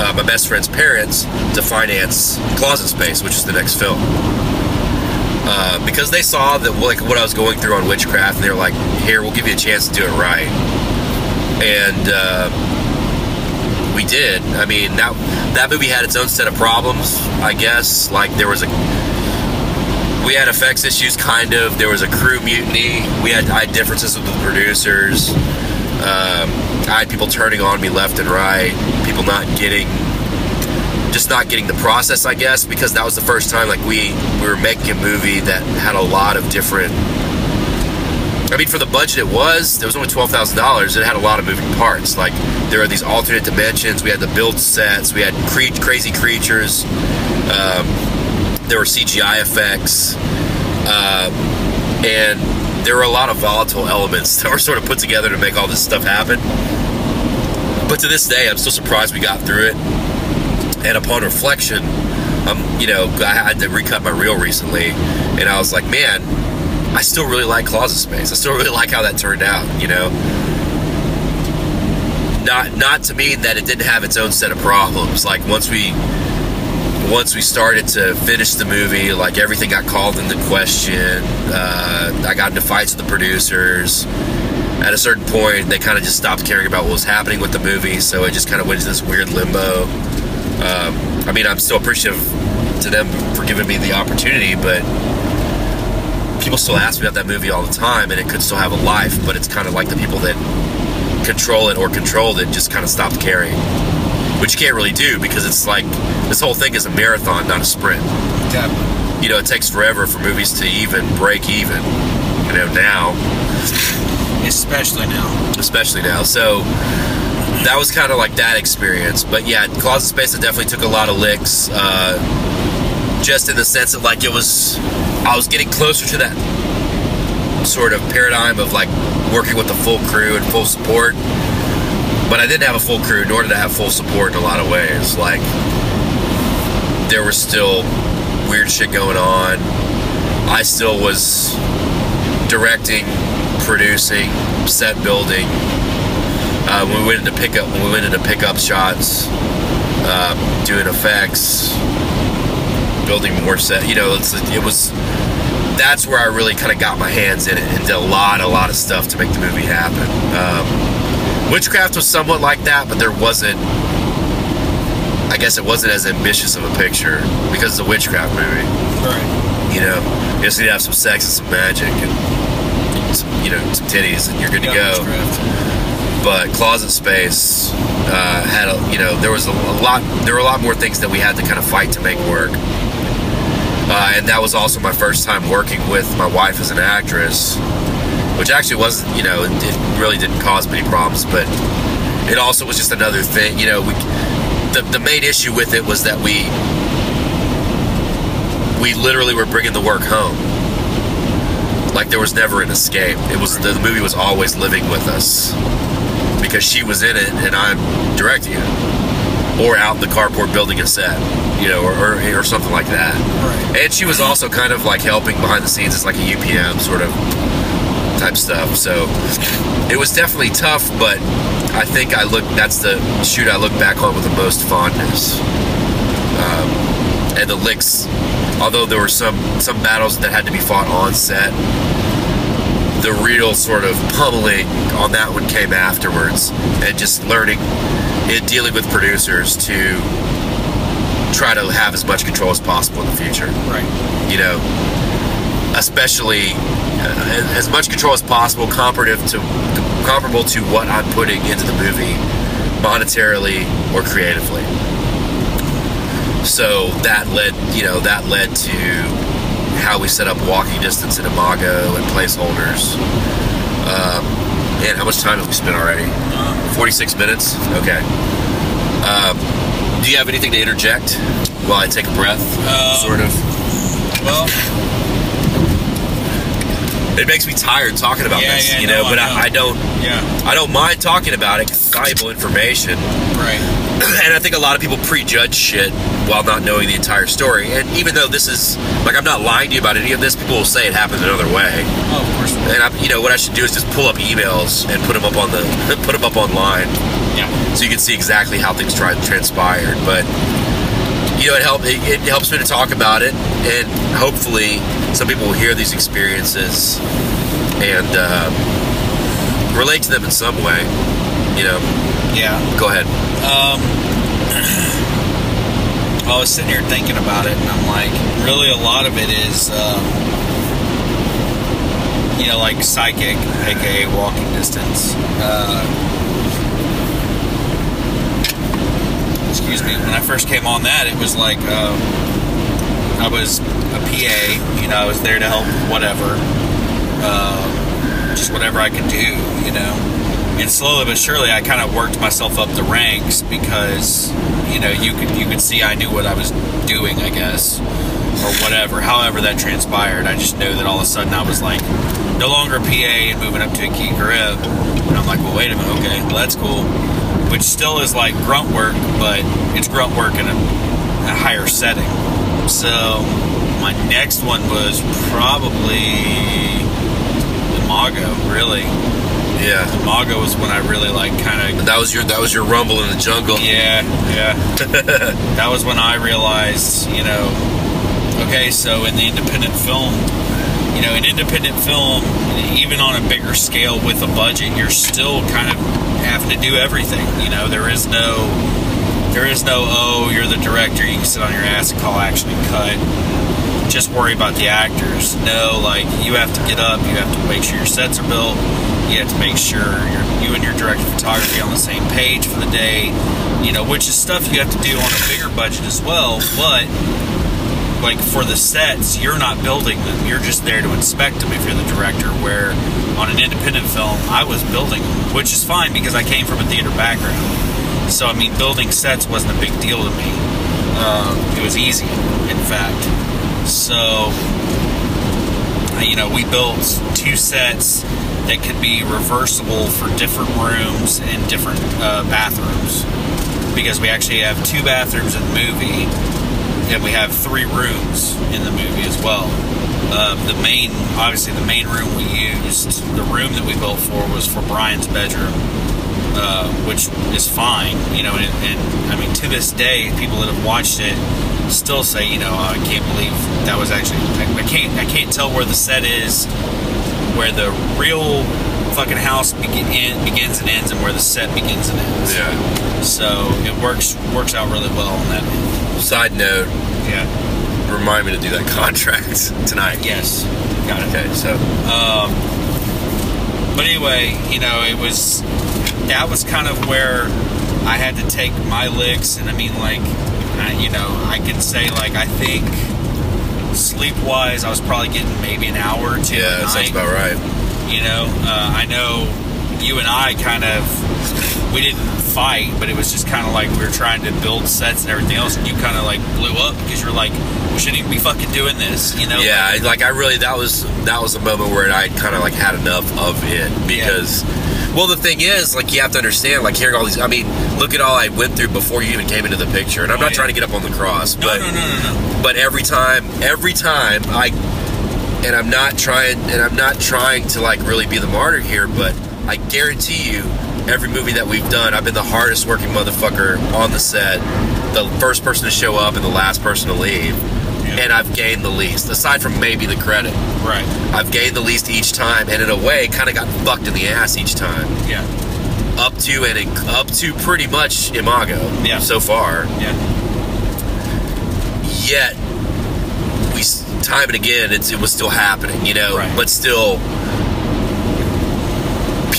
uh, my best friend's parents to finance Closet Space, which is the next film. Uh, because they saw that like what I was going through on witchcraft, and they were like, "Here, we'll give you a chance to do it right." And uh, we did. I mean, that that movie had its own set of problems, I guess. Like there was a we had effects issues, kind of. There was a crew mutiny. We had I had differences with the producers. Um, I had people turning on me left and right. People not getting, just not getting the process, I guess, because that was the first time like we we were making a movie that had a lot of different. I mean, for the budget it was, there was only twelve thousand dollars. It had a lot of moving parts. Like there are these alternate dimensions. We had the build sets. We had cre- crazy creatures. Um, there were CGI effects, uh, and there were a lot of volatile elements that were sort of put together to make all this stuff happen. But to this day, I'm still surprised we got through it. And upon reflection, um, you know, I had to recut my reel recently, and I was like, man, I still really like Closet Space. I still really like how that turned out. You know, not not to mean that it didn't have its own set of problems. Like once we once we started to finish the movie, like everything got called into question. Uh, I got into fights with the producers. At a certain point, they kind of just stopped caring about what was happening with the movie, so it just kind of went into this weird limbo. Um, I mean, I'm still appreciative to them for giving me the opportunity, but people still ask me about that movie all the time, and it could still have a life, but it's kind of like the people that control it or controlled it just kind of stopped caring which you can't really do because it's like this whole thing is a marathon, not a sprint. Yeah. You know, it takes forever for movies to even break even. You know, now, Especially now. especially now. So that was kind of like that experience. But yeah, Closet Space, definitely took a lot of licks. Uh, just in the sense that like it was, I was getting closer to that sort of paradigm of like working with the full crew and full support. But I didn't have a full crew, nor did I have full support in a lot of ways. Like there was still weird shit going on. I still was directing, producing, set building. Uh, we went into pickup, when we went into pickup shots, um, doing effects, building more set. You know, it was that's where I really kind of got my hands in it and did a lot, a lot of stuff to make the movie happen. Um, Witchcraft was somewhat like that, but there wasn't. I guess it wasn't as ambitious of a picture because it's a witchcraft movie. Right. You know, you just need to have some sex and some magic and some, you know, some titties, and you're good to go witchcraft. but closet space uh, had a you know there was a, a lot there were a lot more things that we had to kind of fight to make work uh, and that was also my first time working with my wife as an actress which actually wasn't you know it, it really didn't cause many problems but it also was just another thing you know we the, the main issue with it was that we we literally were bringing the work home like there was never an escape it was the movie was always living with us because she was in it and I'm directing it, or out in the carport building a set, you know, or, or, or something like that. Right. And she was also kind of like helping behind the scenes as like a UPM sort of type stuff. So it was definitely tough, but I think I look that's the shoot I look back on with the most fondness. Um, and the licks, although there were some some battles that had to be fought on set, the real sort of pummeling on that one came afterwards, and just learning, and dealing with producers to try to have as much control as possible in the future. Right. You know, especially as much control as possible, comparative to comparable to what I'm putting into the movie, monetarily or creatively. So that led, you know, that led to how we set up walking distance in Imago and placeholders. Um, man, how much time have we spent already? 46 minutes? Okay. Um, do you have anything to interject while I take a breath? Um, sort of. Well, It makes me tired talking about Yeah, this, yeah, you no, know, I but. I, I don't yeah. I don't mind talking about it 'cause it's valuable information. Right. and I think a lot of people prejudge shit while not knowing the entire story. And even though this is like I'm not lying to you about any of this, people will say it happened another way. Oh, of course. And I, you know what I should do is just pull up emails and put them up on the put them up online Yeah. so you can see exactly how things tried transpired. But you know, it help it, it helps me to talk about it, and hopefully, some people will hear these experiences and uh, relate to them in some way. You know, Yeah. go ahead. Um, I was sitting here thinking about it, and I'm like, really, a lot of it is, um, you know, like psychic, aka walking distance. Uh, excuse me. When I first came on that, it was like um, I was a PA. You know, I was there to help, whatever, uh, just whatever I could do. You know and slowly but surely I kind of worked myself up the ranks because you know you could you could see I knew what I was doing I guess or whatever however that transpired I just knew that all of a sudden I was like no longer a PA and moving up to a key grip and I'm like well wait a minute okay well that's cool which still is like grunt work but it's grunt work in a, a higher setting. So my next one was probably Imago really. Yeah, Imago was when I really like kind of that was your that was your rumble in the jungle. yeah yeah. That was when I realized you know okay so in the independent film you know in independent film even on a bigger scale with a budget you're still kind of having to do everything you know there is no there is no oh you're the director you can sit on your ass and call action and cut just worry about the actors. No, like you have to get up, you have to make sure your sets are built, you have to make sure you and your director of photography on the same page for the day, you know, which is stuff you have to do on a bigger budget as well. But like for the sets, you're not building them, you're just there to inspect them if you're the director. Where on an independent film, I was building them, which is fine because I came from a theater background. So I mean, building sets wasn't a big deal to me. Uh, it was easy, in fact. So, you know, we built two sets that could be reversible for different rooms and different uh, bathrooms. Because we actually have two bathrooms in the movie, and we have three rooms in the movie as well. Uh, the main, obviously, the main room we used, the room that we built for was for Brian's bedroom, uh, which is fine, you know. And, and I mean, to this day, people that have watched it still say, you know, I can't believe that was actually. I, I can't. I can't tell where the set is, where the real fucking house begin, begins and ends, and where the set begins and ends. Yeah. So it works works out really well on that. Side note, Yeah. remind me to do that contract tonight. Yes. Got it. Okay, so Um, But anyway, you know, it was that was kind of where I had to take my licks, and I mean, like, I, you know, I can say like I think sleep wise, I was probably getting maybe an hour or two. yeah, a that sounds about right. You know, uh, I know you and I kind of we didn't fight, but it was just kind of like we were trying to build sets and everything else, and you kind of like blew up because you're like, we shouldn't even be fucking doing this. You know? Yeah, like I really that was that was a moment where I kind of like had enough of it because, well, the thing is, like you have to understand, like hearing all these. I mean, look at all I went through before you even came into the picture, and I'm Oh, not yeah. trying to get up on the cross, No, but no, no. but every time, every time I, and I'm not trying, and I'm not trying to like really be the martyr here, but I guarantee you, every movie that we've done, I've been the hardest working motherfucker on the set, the first person to show up and the last person to leave, Yeah. and I've gained the least, aside from maybe the credit. Right. I've gained the least each time, and in a way, kind of got fucked in the ass each time. Yeah. Up to and in- up to pretty much Imago Yeah. so far. Yeah. Yet, we time and again, it's, it was still happening, you know. Right. But still,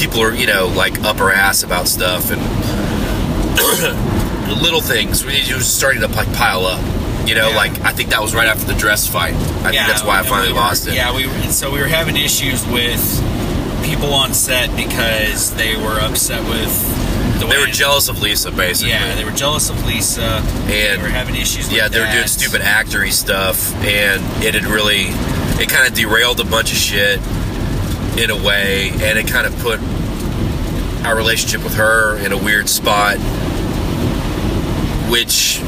people are you know like up our ass about stuff and little things. We it was starting to like pile up. You know, Yeah. like I think that was right after the dress fight. I think that's why I finally we were- lost it. Yeah, we were, so we were having issues with people on set because they were upset with the They were jealous of Lisa, basically. Yeah, they were jealous of Lisa. And they were having issues. yeah, they were doing stupid actory stuff, and it had really, it kind of derailed a bunch of shit in a way, and it kind of put our relationship with her in a weird spot, which,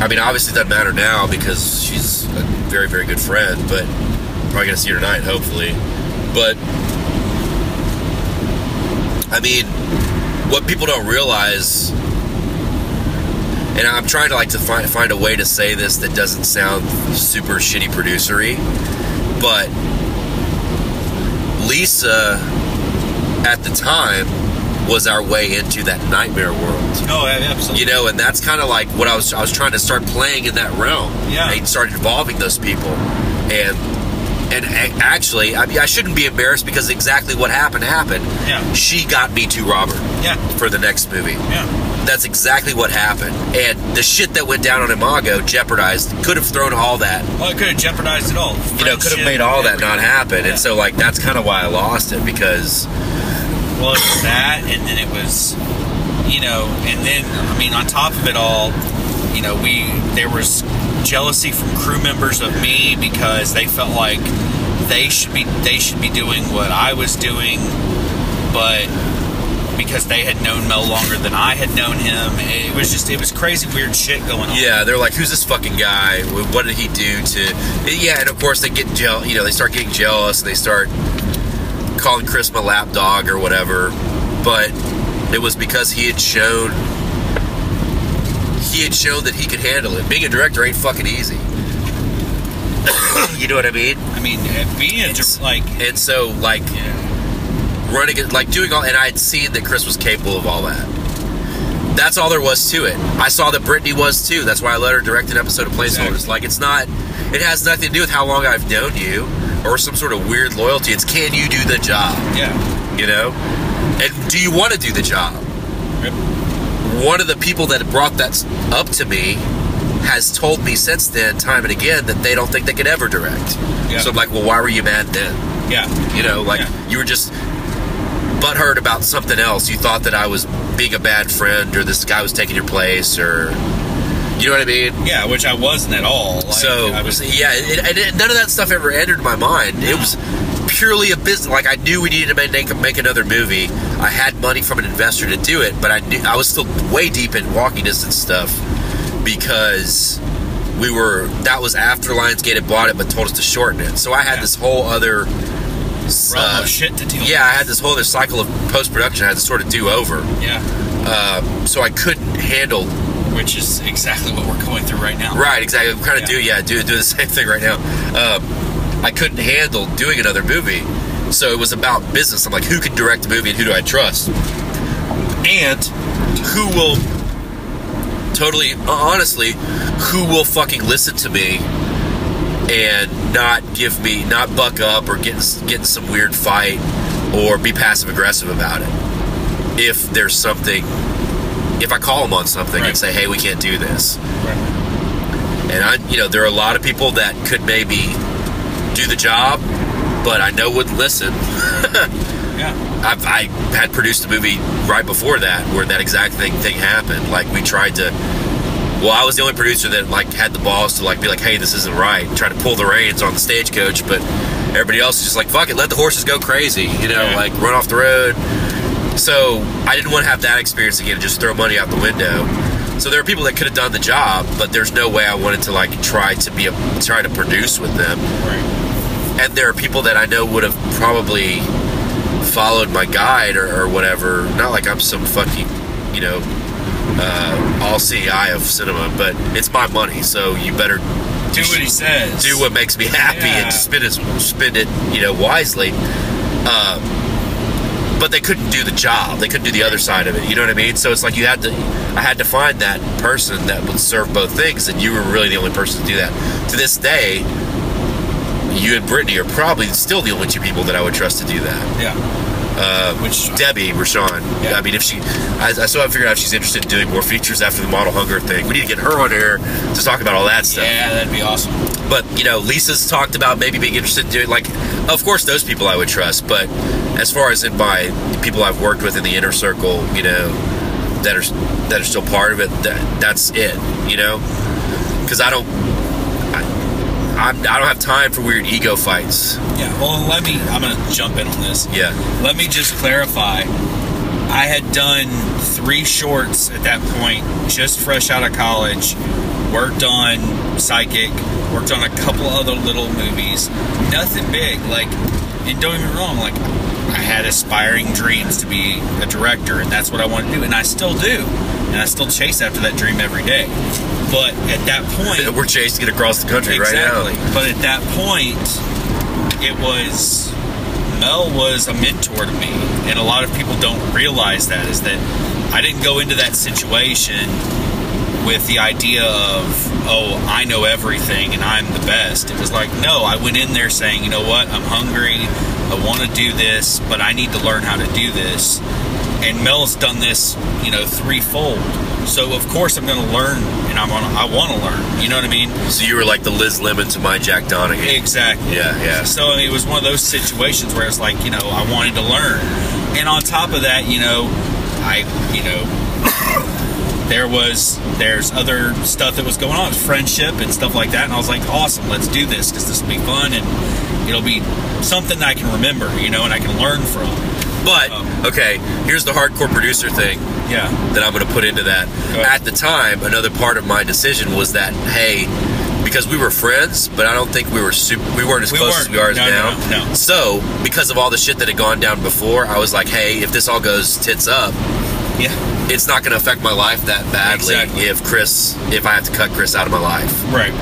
I mean, obviously doesn't matter now because she's a very, very good friend, but probably gonna see her tonight, hopefully. But, I mean, what people don't realize and I'm trying to like to find find a way to say this that doesn't sound super shitty producery, but Lisa at the time was our way into that nightmare world. Oh, absolutely. You know, and that's kind of like what I was I was trying to start playing in that realm. Yeah. and start involving those people, and and actually, I mean, I shouldn't be embarrassed because exactly what happened happened. Yeah. She got me to Robert Yeah, for the next movie. yeah, That's exactly what happened. And the shit that went down on Imago jeopardized, could have thrown all that, well, it could have jeopardized it all. you know, could have made all that not happen. Yeah. And so, like, that's kind of why I lost it because, Was that, and then it was, you know, and then I mean, on top of it all, you know, we there was jealousy from crew members of me because they felt like they should be they should be doing what I was doing, but because they had known Mel longer than I had known him, it was just it was crazy weird shit going on. yeah, they're like, who's this fucking guy? What did he do to. Yeah, and of course, they get jealous, you know, they start getting jealous and they start calling Chris my lap dog or whatever. But it was because he had shown. He had shown that he could handle it. Being a director ain't fucking easy. you know what I mean? I mean, being a, It's- like, And so, like, yeah, running it, like doing all, and I had seen that Chris was capable of all that. That's all there was to it. I saw that Brittany was too. That's why I let her direct an episode of Placeholders. Exactly. Like, it's not, it has nothing to do with how long I've known you or some sort of weird loyalty. It's can you do the job, yeah, you know? And do you want to do the job? Yep. One of the people that brought that up to me has told me since then, time and again, that they don't think they could ever direct. Yeah. So I'm like, well, why were you mad then? yeah, You know, like Yeah. you were just butthurt about something else. You thought that I was being a bad friend, or this guy was taking your place, or you know what I mean. yeah, which I wasn't at all. Like, so I was, yeah, it, it, none of that stuff ever entered my mind. It was purely a business. Like I knew we needed to make make another movie. I had money from an investor to do it, but I knew I was still way deep in walking distance stuff because we were that was after Lionsgate had bought it but told us to shorten it. So I had Yeah. this whole other uh, of shit to deal yeah, I had this whole other cycle of post production I had to sort of do over. Yeah. Um, so I couldn't handle which is exactly what we're going through right now. Right, exactly. We kind of Yeah. do, yeah, do do the same thing right now. Um, I couldn't handle doing another movie, so it was about business. I'm like, who can direct a movie and who do I trust, and who will totally, honestly, who will fucking listen to me and not give me, not buck up or get get in some weird fight or be passive aggressive about it. If there's something, if I call them on something Right. and say, hey, we can't do this. Right. And I, you know, there are a lot of people that could maybe do the job, but I know wouldn't listen. Yeah. I've, I had produced a movie right before that where that exact thing thing happened. Like we tried to. Well, I was the only producer that like had the balls to like be like, "Hey, this isn't right." Try to pull the reins on the stagecoach, but everybody else is just like, "Fuck it, let the horses go crazy," you know, Yeah. like run off the road. So I didn't want to have that experience again just throw money out the window. So there are people that could have done the job, but there's no way I wanted to like try to be a try to produce with them. Right. And there are people that I know would have probably followed my guide or, or whatever. Not like I'm some fucking, you know, uh, all seeing eye of cinema, but it's my money, so you better Do what he says. do what makes me happy Yeah. and spend it, spend it, you know, wisely. Um, but they couldn't do the job. They couldn't do the other side of it. You know what I mean? So it's like you had to. I had to find that person that would serve both things, and you were really the only person to do that. To this day, you and Brittany are probably still the only two people that I would trust to do that. Yeah. Uh, Which Debbie Rochon. Yeah. I mean, if she, I, I still haven't figured out if she's interested in doing more features after the model hunger thing. We need to get her on air to talk about all that stuff. yeah, that'd be awesome. But you know, Lisa's talked about maybe being interested in doing like, of course, those people I would trust. But as far as in my people I've worked with in the inner circle, you know, that are that are still part of it, that that's it. You know, because I don't. I, I'm, don't have time for weird ego fights. Yeah. Well, let me. I'm gonna jump in on this. Yeah, Let me just clarify. I had done three shorts at that point, just fresh out of college. Worked on Psychic. Worked on a couple other little movies. Nothing big. Like, and don't get me wrong. Like, I had aspiring dreams to be a director, and that's what I want to do, and I still do, and I still chase after that dream every day. But at that point, we're chasing it across the country exactly. right now. But at that point, it was Mel was a mentor to me, and a lot of people don't realize that is that I didn't go into that situation with the idea of oh I know everything and I'm the best. It was like no, I went in there saying you know what I'm hungry, I want to do this, but I need to learn how to do this. And Mel's done this, you know, threefold. So of course I'm going to learn, and I'm on. I want to learn. You know what I mean? So you were like the Liz Lemon to my Jack Donaghy. Exactly. Yeah, yeah. So I mean, it was one of those situations where it's like, you know, I wanted to learn, and on top of that, you know, I, you know, there was there's other stuff that was going on, friendship and stuff like that, and I was like, awesome, let's do this because this will be fun and it'll be something I can remember, you know, and I can learn from. But Um, okay, here's the hardcore producer thing. Yeah. that I'm going to put into that. At the time, another part of my decision was that hey, because we were friends, but I don't think we were super, we weren't as We close as weren't. we are No, now. no, no. So because of all the shit that had gone down before, I was like, hey, if this all goes tits up, Yeah. it's not going to affect my life that badly Exactly. if Chris, if I have to cut Chris out of my life. Right.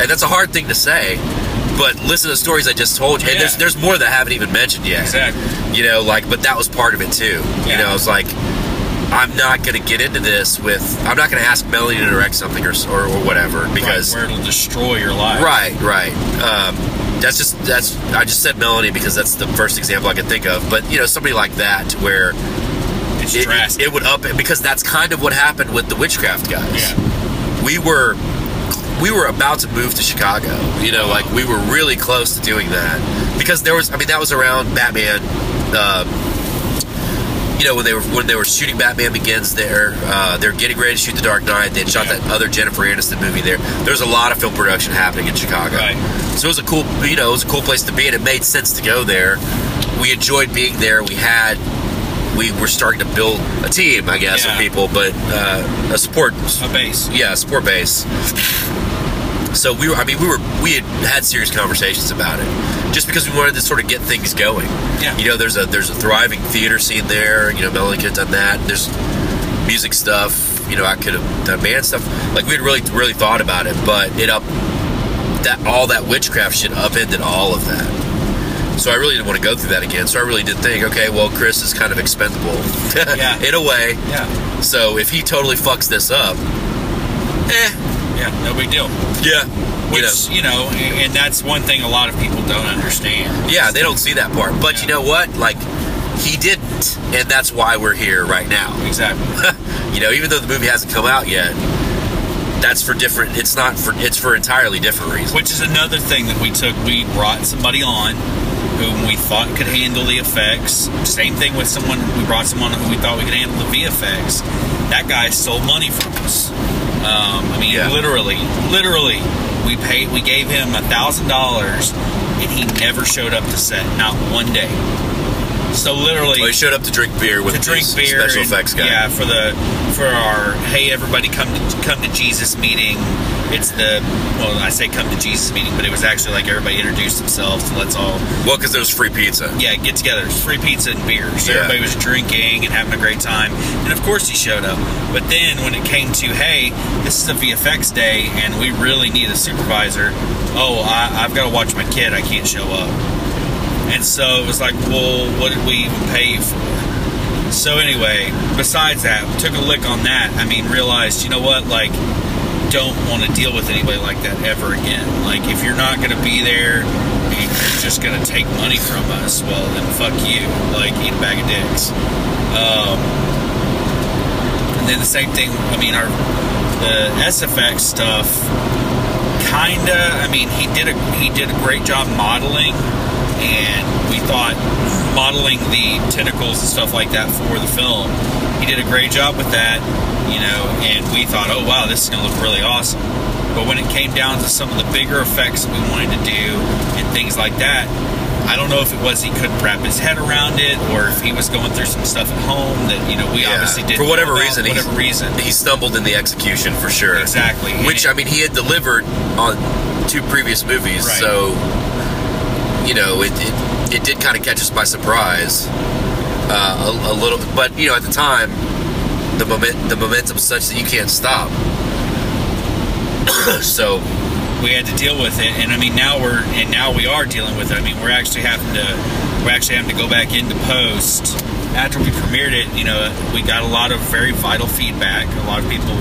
And that's a hard thing to say. But listen to the stories I just told you. And there's Yeah. there's more that I haven't even mentioned yet. Exactly. You know, like, but that was part of it too. Yeah. You know, it's like, I'm not going to get into this with, I'm not going to ask Melanie to direct something or, or, or whatever because, right, where it'll destroy your life. right, right. Um, that's just, that's, I just said Melanie because that's the first example I could think of. But, you know, somebody like that where It's it, drastic. it would up, because that's kind of what happened with the witchcraft guys yeah. we were we were about to move to Chicago. You know, like we were really close to doing that because there was. I mean, that was around Batman. Um, you know, when they were when they were shooting Batman Begins, there uh, they're getting ready to shoot The Dark Knight. They had shot Yeah. that other Jennifer Aniston movie there. There's a lot of film production happening in Chicago. Right. So it was a cool, you know, it was a cool place to be, and it made sense to go there. We enjoyed being there. We had. We were starting to build a team, I guess, Yeah. of people, but uh, a support A base. yeah, a support base. So we were, I mean, we were, we had had serious conversations about it, just because we wanted to sort of get things going. Yeah. You know, there's a there's a thriving theater scene there. You know, Melanie could have done that. There's music stuff. You know, I could have done band stuff. Like we had really, really thought about it, but it up that all that witchcraft shit upended all of that. So I really didn't want to go through that again. So I really did think, okay, well, Chris is kind of expendable, Yeah. in a way. Yeah. So if he totally fucks this up, eh, Yeah. No big deal. Yeah, you know. Which you know, and that's one thing a lot of people don't understand. Yeah, they don't see that part. But you know what? Like, he didn't, and that's why we're here right now. Exactly. you know, even though the movie hasn't come out yet, that's for different. It's not for. It's for entirely different reasons. Which is another thing that we took. We brought somebody on whom we thought could handle the effects. Same thing with someone. We brought someone who we thought we could handle the VFX. That guy stole money from us. Um, I mean, Yeah. literally, literally, we paid. We gave him a thousand dollars, and he never showed up to set. Not one day. So literally, Well, he showed up to drink beer with to drink beer. special and- effects guy. Yeah, for the for our hey everybody come to come to Jesus meeting. It's the well I say come to Jesus meeting, but it was actually like everybody introduced themselves. So let's all Well, because there was free pizza. yeah get together. Free pizza and beer. So Yeah. everybody was drinking and having a great time. And of course he showed up. But then when it came to hey this is a VFX day and we really need a supervisor. Oh I, I've got to watch my kid. I can't show up. And so it was like, well, what did we even pay for? So anyway, besides that, took a lick on that. I mean, realized, you know what, like, don't want to deal with anybody like that ever again. Like, if you're not going to be there and you're just going to take money from us, well, then fuck you. Like, eat a bag of dicks. Um, and then the same thing, I mean, our the SFX stuff kinda i mean he did a he did a great job modeling and we thought modeling the tentacles and stuff like that for the film he did a great job with that you know and we thought oh wow this is going to look really awesome but when it came down to some of the bigger effects that we wanted to do and things like that I don't know if it was he couldn't wrap his head around it, or if he was going through some stuff at home that you know we Yeah. obviously did for whatever reason. whatever reason. he stumbled in the execution for sure. Exactly. Which I mean, he had delivered on two previous movies, Right. so you know, it it, it did kind of catch us by surprise uh, a, a little. But you know, at the time, the moment the momentum's such that you can't stop. so we had to deal with it and i mean now we're and now we are dealing with it i mean we're actually having to we're actually having to go back into post after we premiered it you know we got a lot of very vital feedback a lot of people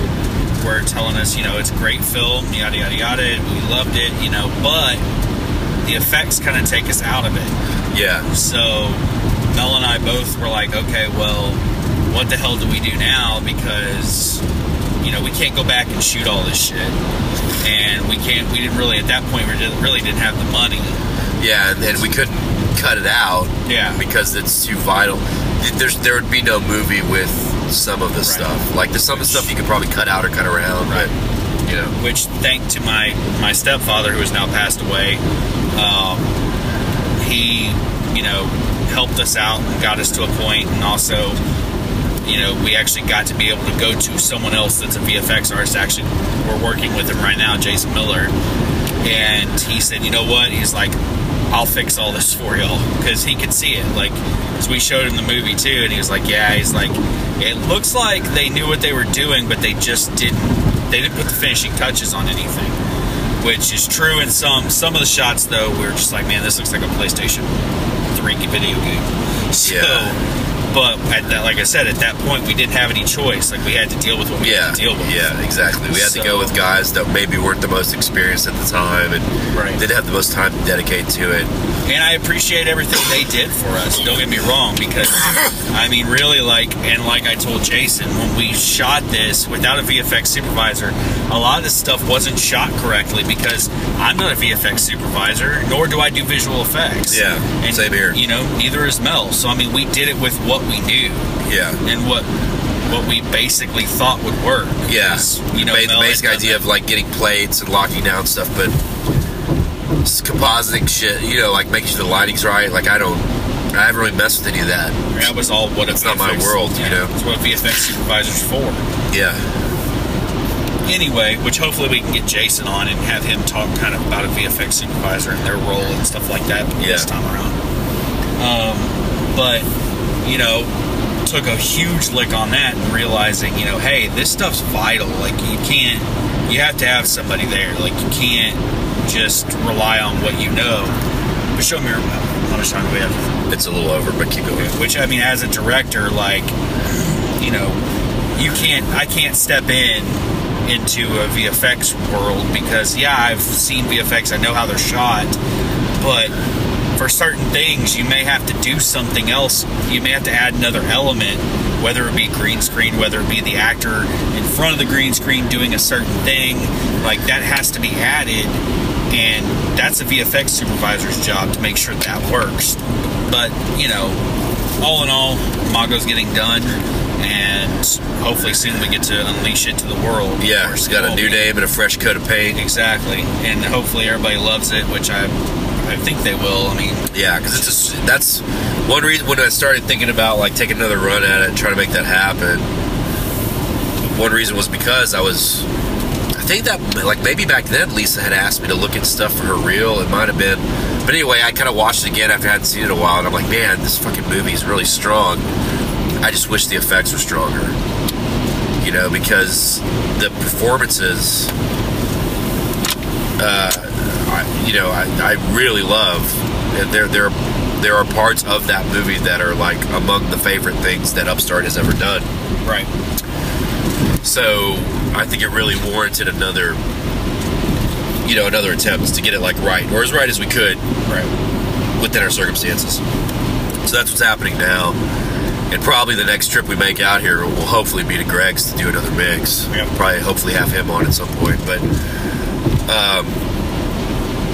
were telling us you know it's a great film yada yada yada we loved it you know but the effects kind of take us out of it yeah, so Mel and I both were like, okay, well, what the hell do we do now? Because you know we can't go back and shoot all this shit, and we can't. We didn't really at that point. We didn't, really didn't have the money. yeah, and, we couldn't cut it out Yeah. because it's too vital. There's there would be no movie with some of this Right. stuff. Like there's some of the stuff you could probably cut out or cut around, Right. but you know. Which, thank to my my stepfather who has now passed away, um, he you know helped us out and got us to a point, and also you know, we actually got to be able to go to someone else that's a VFX artist. Actually, we're working with him right now, Jason Miller, and he said, you know what? He's like, I'll fix all this for y'all because he could see it. Like, as we showed him the movie too, and he was like, yeah. He's like, it looks like they knew what they were doing, but they just didn't. They didn't put the finishing touches on anything, which is true in some. Some of the shots, though, we are just like, man, this looks like a PlayStation 3 video game. So, Yeah. but at that, like I said, at that point, we didn't have any choice. Like, we had to deal with what we Yeah, had to deal with. yeah, exactly. We had to go with guys that maybe weren't the most experienced at the time and Right. didn't have the most time to dedicate to it. And I appreciate everything they did for us. Don't get me wrong, because I mean, really, like, and like I told Jason, when we shot this without a VFX supervisor, a lot of this stuff wasn't shot correctly because I'm not a VFX supervisor, nor do I do visual effects. Yeah, and, same here. You know, neither is Mel. So I mean, we did it with what we knew Yeah. and what what we basically thought would work. Yeah, you know, the basic done idea of like getting plates and locking down stuff, but s- compositing shit, you know, like making sure the lighting's right. Like I don't, I haven't really messed with any of that. That was all what a It's not my world, you know? It's what VFX supervisors for. Yeah, anyway, which hopefully we can get Jason on and have him talk kind of about a VFX supervisor and their role and stuff like that this Yeah. time around. Um, but you know, took a huge lick on that and realizing, you know, hey, this stuff's vital. Like you can't, you have to have somebody there. Like you can't just rely on what you know. But show me your how much time we have? It's a little over, but keep going. Which I mean, as a director, like you know, you can't, I can't step in into a VFX world because yeah, I've seen VFX, I know how they're shot, but for certain things, you may have to do something else. You may have to add another element, whether it be green screen, whether it be the actor in front of the green screen doing a certain thing. Like that has to be added, and that's a VFX supervisor's job to make sure that works. But you know, all in all, Imago's getting done, and hopefully soon we get to unleash it to the world. Yeah, it's got a new name and a fresh coat of paint. Exactly, and hopefully everybody loves it, which I, I think they will. I mean, Yeah, because it's just that's one reason when I started thinking about like taking another run at it and trying to make that happen. One reason was because I was, I think that like maybe back then Lisa had asked me to look at stuff for her reel. It might have been, but anyway, I kind of watched it again after I hadn't seen it in a while, and I'm like, man, this fucking movie is really strong. I just wish the effects were stronger, you know, because the performances. Uh, I, you know, I, I really love. and There, there, there are parts of that movie that are like among the favorite things that Upstart has ever done. right. So I think it really warranted another, you know, another attempt to get it like right or as right as we could Right. within our circumstances. So that's what's happening now. And probably the next trip we make out here will hopefully be to Greg's to do another mix. Yep. Probably, hopefully, have him on at some point. But, um,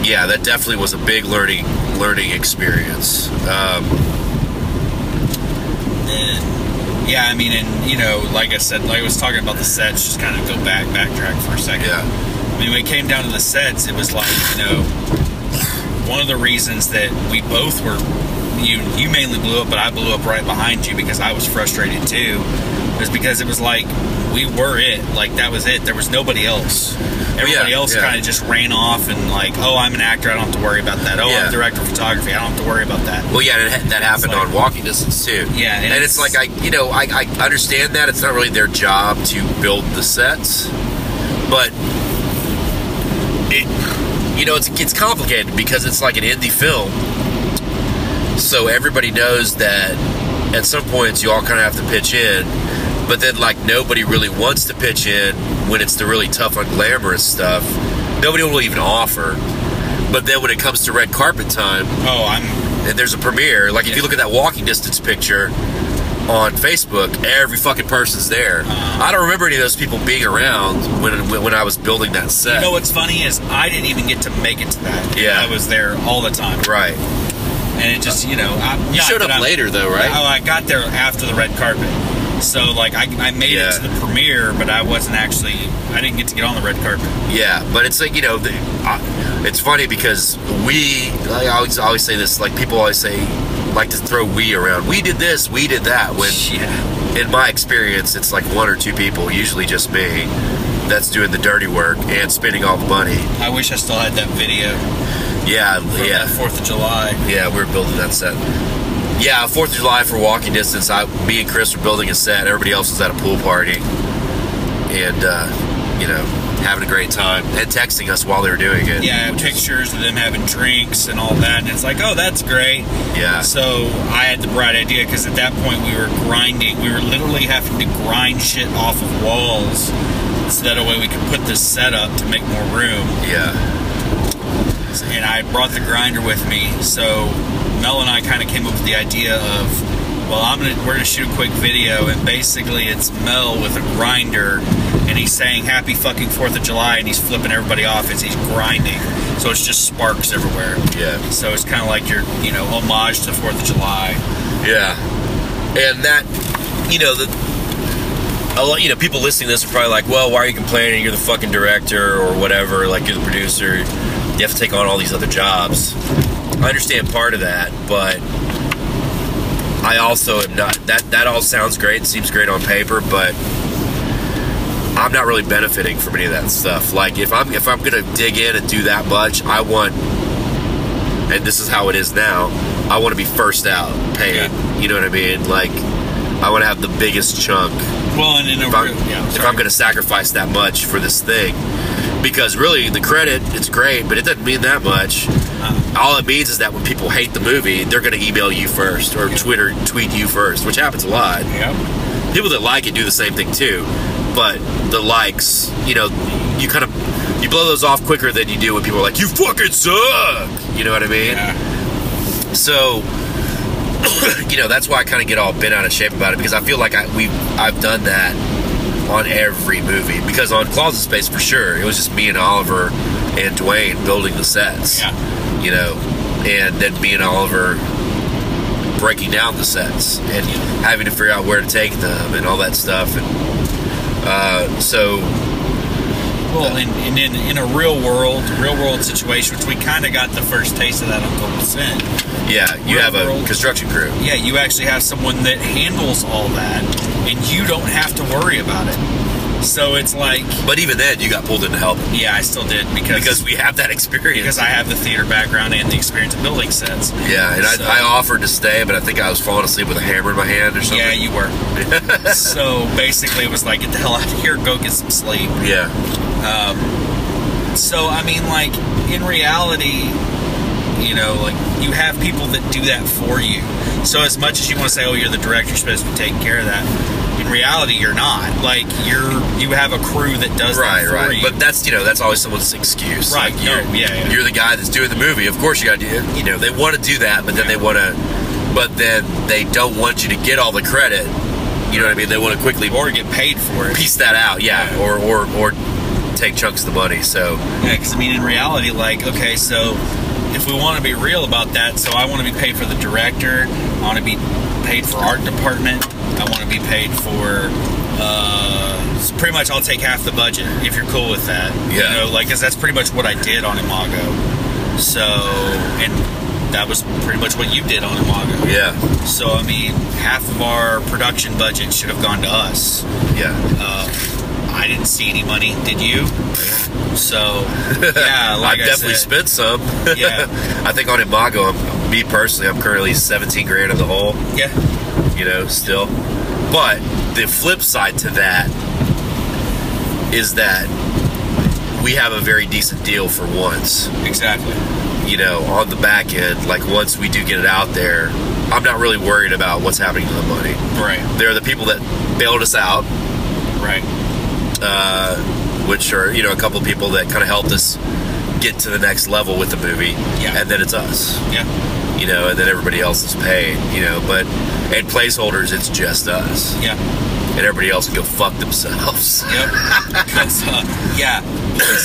yeah, that definitely was a big learning learning experience. Um, And, yeah, I mean, and you know, like I said, like I was talking about the sets, just kind of go back, backtrack for a second. yeah, I mean, when it came down to the sets, it was like, you know, one of the reasons that we both were, you you mainly blew up, but I blew up right behind you because I was frustrated too, was because it was like we were it, like that was it. There was nobody else. Everybody else yeah. kind of just ran off and like, oh, I'm an actor, I don't have to worry about that. Oh, Yeah. I'm director of photography, I don't have to worry about that. Well, yeah, it, that happened like- on walking distance too. Yeah, and and, it's, it's- like I, you know, I, I understand that it's not really their job to build the sets, but it, you know, it's it's complicated because it's like an indie film, so everybody knows that at some points you all kind of have to pitch in, but then like nobody really wants to pitch in when it's the really tough, unglamorous stuff. Nobody will even offer. But then when it comes to red carpet time, Oh, I'm and there's a premiere. Like if you look at that walking distance picture on Facebook, every fucking person's there. Uh-huh. I don't remember any of those people being around when when I was building that set. You know what's funny is I didn't even get to make it to that. Yeah. I was there all the time, right? and it just you know I, You showed up later though, right? Oh, I got there after the red carpet, so like I, I made Yeah. it to the premiere, but I wasn't actually I didn't get to get on the red carpet. Yeah, but it's like you know, the, uh, it's funny because we. like, I always always say this. Like people always say, like to throw we around. We did this. We did that. When Yeah, in my experience, it's like one or two people, usually just me, that's doing the dirty work and spending all the money. I wish I still had that video Yeah, yeah. Fourth of July. Yeah, we were building that set. Yeah, Fourth of July for walking distance. I, me and Chris were building a set. Everybody else was at a pool party, and uh, you know, having a great time and texting us while they were doing it. Yeah, pictures of them having drinks and all that, and it's like, oh, that's great. yeah, So I had the bright idea because at that point we were grinding. We were literally having to grind shit off of walls so that a way we could put this set up to make more room. yeah, And I brought the grinder with me. So Mel and I kind of came up with the idea of, well, I'm gonna we're gonna shoot a quick video, and basically it's Mel with a grinder, and he's saying Happy fucking Fourth of July, and he's flipping everybody off as he's grinding. So it's just sparks everywhere. yeah, So it's kind of like your, you know, homage to Fourth of July. yeah. And that, you know, the. A lot, you know, people listening to this are probably like, "Well, why are you complaining? You're the fucking director or whatever. Like, you're the producer. You have to take on all these other jobs." I understand part of that, but I also am not. That that all sounds great. Seems great on paper, but I'm not really benefiting from any of that stuff. Like, if I'm if I'm gonna dig in and do that much, I want, and this is how it is now. I want to be first out, paying. You know what I mean? Like, I want to have the biggest chunk Well, and if I'm, yeah, if. I'm going to sacrifice that much for this thing. Because really, the credit, it's great, but it doesn't mean that much. Uh-huh. All it means is that when people hate the movie, they're going to email you first or Twitter tweet you first, which happens a lot. Yep. People that like it do the same thing too. But the likes, you know, you kind of you blow those off quicker than you do when people are like, "You fucking suck." You know what I mean? Yeah. So, you know, that's why I kind of get all bent out of shape about it because I feel like I we I've done that on every movie. Because on Closet Space for sure, it was just me and Oliver and Dwayne building the sets. Yeah. You know, and then me and Oliver breaking down the sets and having to figure out where to take them and all that stuff. And uh, so, Well, and, and in, in a real world, real world situation, which we kind of got the first taste of that on Gold Sin. yeah, you Real have a world. construction crew. Yeah, you actually have someone that handles all that, and you don't have to worry about it. So it's like, But even then, you got pulled in to help yeah, I still did because because we have that experience. because I have the theater background and the experience of building sets. Yeah, and So- I, I offered to stay, but I think I was falling asleep with a hammer in my hand or something. Yeah, you were. so basically, it was like, get the hell out of here, go get some sleep. Yeah, Um, So I mean, like in reality, you know, like you have people that do that for you. So as much as you want to say, "Oh, you're the director, you're supposed to be taking care of that," reality, you're not. Like you're you have a crew that does right, that right. you. But that's you know that's always someone's excuse. Right, Like, no, you're, yeah, yeah. You're the guy that's doing the movie. Of course, you got to do. You know, they want to do that, but then they want to. But then they don't want you to get all the credit. You know what I mean? They want to quickly or get paid for it. piece that out. Yeah, Yeah. or or or take chunks of the money. So Yeah, because I mean, in reality, like, okay, so if we want to be real about that, so I want to be paid for the director, I want to be paid for art department, I want to be paid for. Uh, so pretty much, I'll take half the budget if you're cool with that. Yeah. You know, like, because that's pretty much what I did on Imago. So, and that was pretty much what you did on Imago. yeah, So, I mean, half of our production budget should have gone to us. yeah. Uh, I didn't see any money. Did you? So, yeah, like I've I definitely said, spent some. Yeah. I think on Imago, I'm, me personally, I'm currently 17 grand in the hole. Yeah, you know, still. But the flip side to that is that we have a very decent deal for once. exactly. You know, on the back end, like once we do get it out there, I'm not really worried about what's happening to the money. Right, There are the people that bailed us out, right. uh, which are, you know, a couple people that kind of helped us get to the next level with the movie. Yeah. And then it's us. Yeah, You know, and then everybody else is paid, you know, but and placeholders, it's just us. yeah, and everybody else can go fuck themselves. yep. uh, yeah.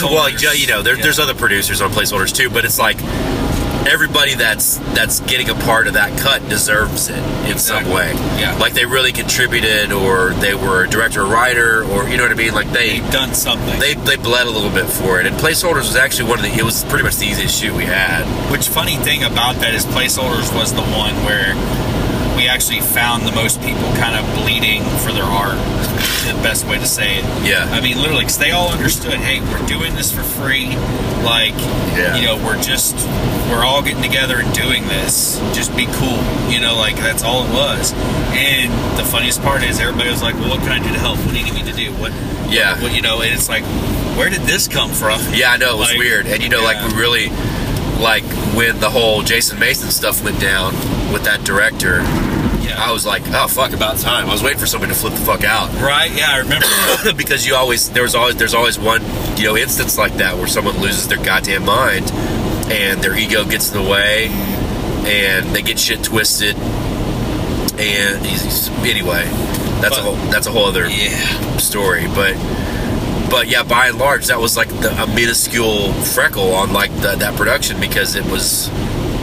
well, you you know, there, Yeah. there's other producers on placeholders too, but it's like everybody that's that's getting a part of that cut deserves it in some way. Yeah. like they really contributed, or they were a director or writer, or you know what I mean. Like they They've done something. they they bled a little bit for it. And placeholders was actually one of the. It was pretty much the easiest shoot we had. Which funny thing about that is placeholders was the one where we actually found the most people kind of bleeding for their art. The best way to say it. Yeah. I mean, literally, because they all understood, hey, we're doing this for free. Like, Yeah. you know, we're just, we're all getting together and doing this. Just be cool. You know, like, that's all it was. And the funniest part is everybody was like, well, what can I do to help? What do you need me to do? What, Yeah. what, you know, and it's like, where did this come from? Yeah, I know it was Like, weird, and you know, like we really, like when the whole Jason Mason stuff went down with that director. Yeah. I was like, oh fuck, about time. I was waiting for somebody to flip the fuck out Right? Yeah, I remember. because you always there was always there's always one you know instance like that where someone loses their goddamn mind and their ego gets in the way and they get shit twisted and he's, anyway that's a whole that's a whole other yeah. story but but yeah by and large that was like the, a minuscule freckle on like the, that production because it was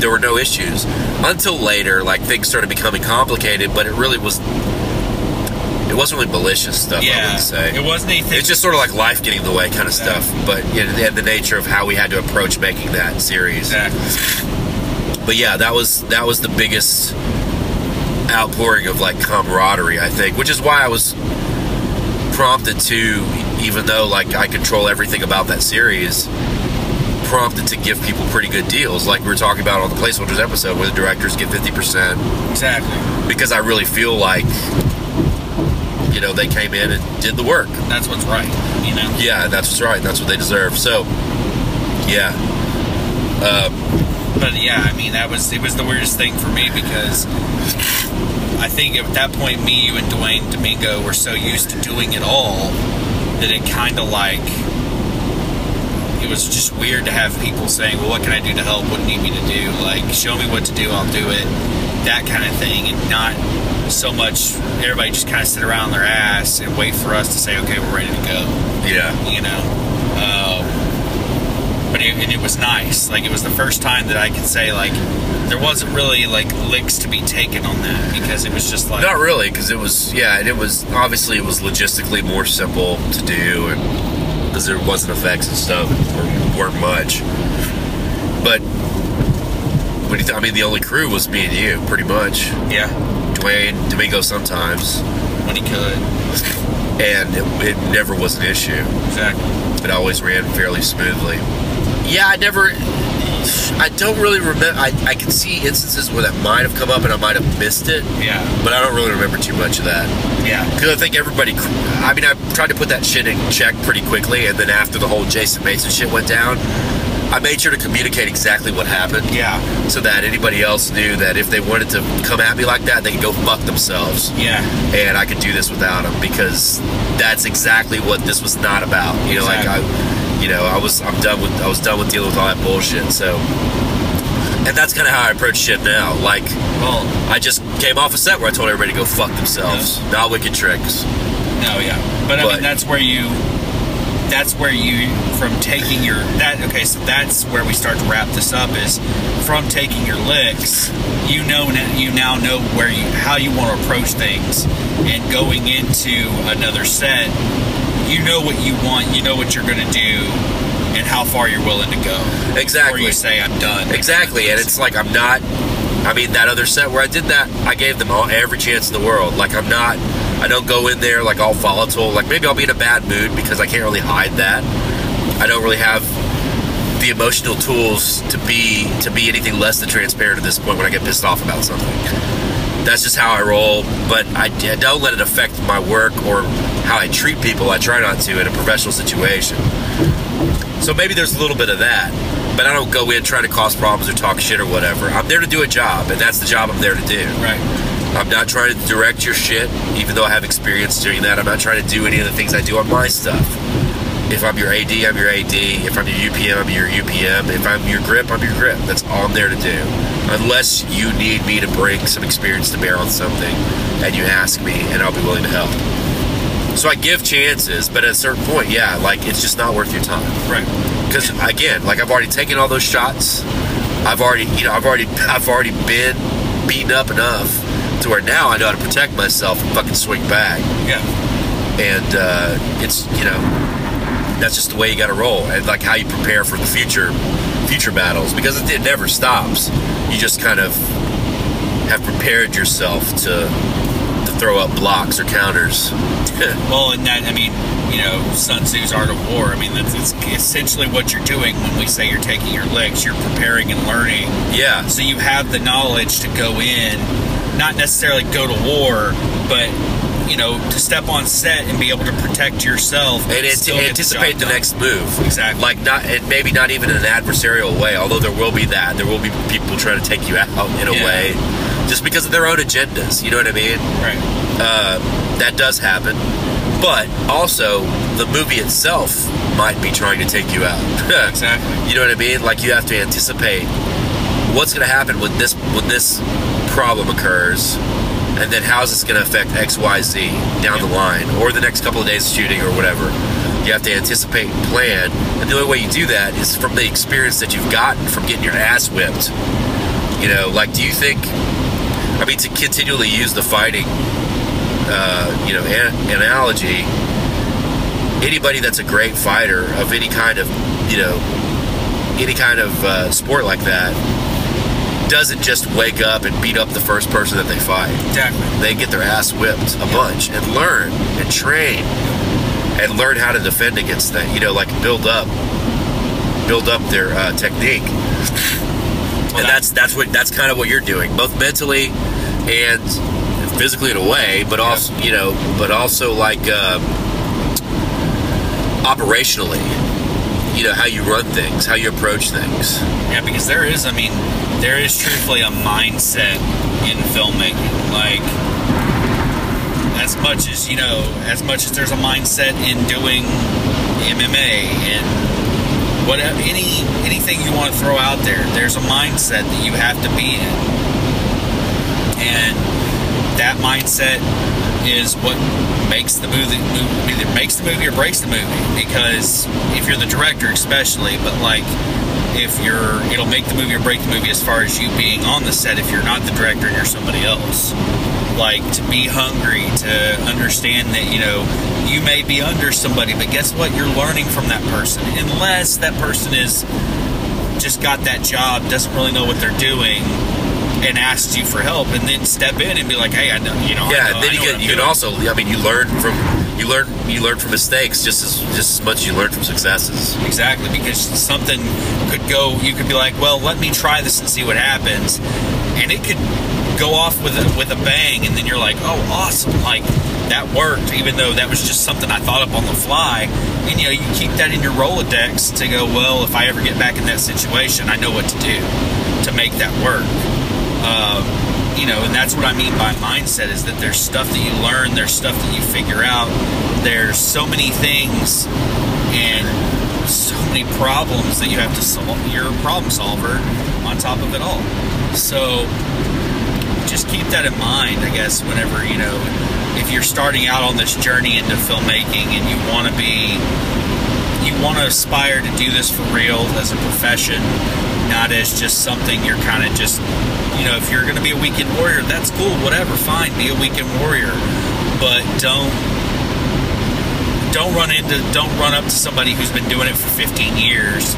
there were no issues until later like things started becoming complicated but it really was it wasn't really malicious stuff i Yeah. would say It wasn't anything. it's just sort of like life getting in the way kind of stuff but you know, the nature of how we had to approach making that series Exactly. but yeah, that was that was the biggest outpouring of like camaraderie, I think, which is why I was prompted to, even though like I control everything about that series, prompted to give people pretty good deals, like we were talking about on the placeholders episode, where the directors get fifty percent, Exactly. because I really feel like you know, they came in and did the work. That's what's right. You know. Yeah, that's what's right. That's what they deserve. So, yeah, um, But yeah, I mean, that was it was the weirdest thing for me because I think at that point, me, you, and Dwayne Domingo were so used to doing it all that it kind of like it was just weird to have people saying, "Well, what can I do to help? What do you need me to do? Like, show me what to do, I'll do it." That kind of thing, and not so much everybody just kind of sit around their ass and wait for us to say, "Okay, we're ready to go." yeah, you know. Um, but it, and it was nice. Like it was the first time that I could say like there wasn't really like licks to be taken on that because it was just like not really, because it was yeah, and it was obviously it was logistically more simple to do, and because there wasn't effects and stuff, or weren't much. But when you th- I mean, the only crew was me and you, pretty much. yeah Dwayne, Domingo sometimes, when he could and it, it never was an issue. exactly It always ran fairly smoothly. Yeah, I never. I don't really remember. I, I can see instances where that might have come up and I might have missed it, yeah but I don't really remember too much of that. yeah Because I think everybody. I mean, I tried to put that shit in check pretty quickly, and then after the whole Jason Mason shit went down, I made sure to communicate exactly what happened. yeah So that anybody else knew that if they wanted to come at me like that, they could go fuck themselves yeah and I could do this without them because that's exactly what this was not about. You know, like I, you know, I was I'm done with I was done with dealing with all that bullshit. So, and that's kind of how I approach shit now. Like well I just came off a set where I told everybody to go fuck themselves, not wicked tricks. no yeah but I mean that's where you that's where you from taking your that okay so that's where we start to wrap this up is from taking your licks you know now- you now know where you how you want to approach things and going into another set you know what you want you know what you're going to do and how far you're willing to go before Exactly. you say i'm done Exactly, and it's like I'm not. I mean, that other set where I did that, I gave them all every chance in the world. Like I'm not. I don't go in there like all volatile. Like maybe I'll be in a bad mood because I can't really hide that. I don't really have the emotional tools to be to be anything less than transparent at this point when I get pissed off about something. That's just how I roll. But I, I don't let it affect my work or how I treat people. I try not to in a professional situation. So maybe there's a little bit of that, but I don't go in trying to cause problems or talk shit or whatever. I'm there to do a job, and that's the job I'm there to do. right I'm not trying to direct your shit, even though I have experience doing that. I'm not trying to do any of the things I do on my stuff. If I'm your AD, I'm your AD. If I'm your UPM, I'm your UPM. If I'm your grip, I'm your grip. That's all I'm there to do. Unless you need me to bring some experience to bear on something, and you ask me, and I'll be willing to help. So I give chances, but at a certain point, yeah, like it's just not worth your time. right Because again, like I've already taken all those shots. I've already, you know, I've already, I've already been beaten up enough to where now I know how to protect myself and fucking swing back. yeah And uh, it's, you know, that's just the way you got to roll, and like how you prepare for the future, future battles. Because it, it never stops. You just kind of have prepared yourself to to throw up blocks or counters. Well, and that I mean, you know, Sun Tzu's Art of War. I mean, that's it's essentially what you're doing when we say you're taking your licks. You're preparing and learning, yeah. so you have the knowledge to go in, not necessarily go to war, but you know, to step on set and be able to protect yourself and ant- still anticipate job the next move. Exactly. Like not, and maybe not even in an adversarial way. Although there will be that, there will be people trying to take you out in a Yeah. way, just because of their own agendas. You know what I mean? Right. Uh, that does happen, but also the movie itself might be trying to take you out. Exactly. You know what I mean? Like you have to anticipate what's going to happen when this when this problem occurs, and then how's this going to affect X, Y, Z down the line, or the next couple of days of shooting, or whatever. You have to anticipate and plan, and the only way you do that is from the experience that you've gotten from getting your ass whipped. You know, like, do you think? I mean, to continually use the fighting, uh, you know, an- analogy. Anybody that's a great fighter of any kind of, you know, any kind of uh, sport like that doesn't just wake up and beat up the first person that they fight. Exactly. They get their ass whipped a bunch and learn and train and learn how to defend against that. You know, like build up, build up their uh, technique. and that's that's what that's kind of what you're doing, both mentally and physically in a way, but also you know, but also like uh, operationally. You know how you run things, how you approach things. Yeah, because there is, I mean, there is truthfully a mindset in filmmaking. Like, as much as, you know, as much as there's a mindset in doing MMA and whatever, any, anything you want to throw out there, there's a mindset that you have to be in. And that mindset is what makes the movie either makes the movie or breaks the movie. Because if you're the director especially but like if you're it'll make the movie or break the movie as far as you being on the set if you're not the director and you're somebody else. Like to be hungry to understand that you know you may be under somebody but guess what? You're learning from that person. Unless that person is just got that job doesn't really know what they're doing and asks you for help and then step in and be like hey i know you know Yeah, know- then you get you can also I mean you learn from you learn you learn from mistakes just as just as much as you learn from successes. Exactly, because something could go. You could be like, "Well, let me try this and see what happens," and it could go off with a, with a bang, and then you're like, "Oh, awesome! Like that worked," even though that was just something I thought up on the fly. And you know, you keep that in your Rolodex to go, "Well, if I ever get back in that situation, I know what to do to make that work." Um, you know, and that's what I mean by mindset is that there's stuff that you learn, there's stuff that you figure out, there's so many things and so many problems that you have to solve. You're a problem solver on top of it all. So just keep that in mind, I guess, whenever, you know, if you're starting out on this journey into filmmaking and you want to be, you want to aspire to do this for real as a profession, not as just something you're kind of just, you know, if you're going to be a weekend warrior, that's cool, whatever, fine, be a weekend warrior. But don't don't run into don't run up to somebody who's been doing it for 15 years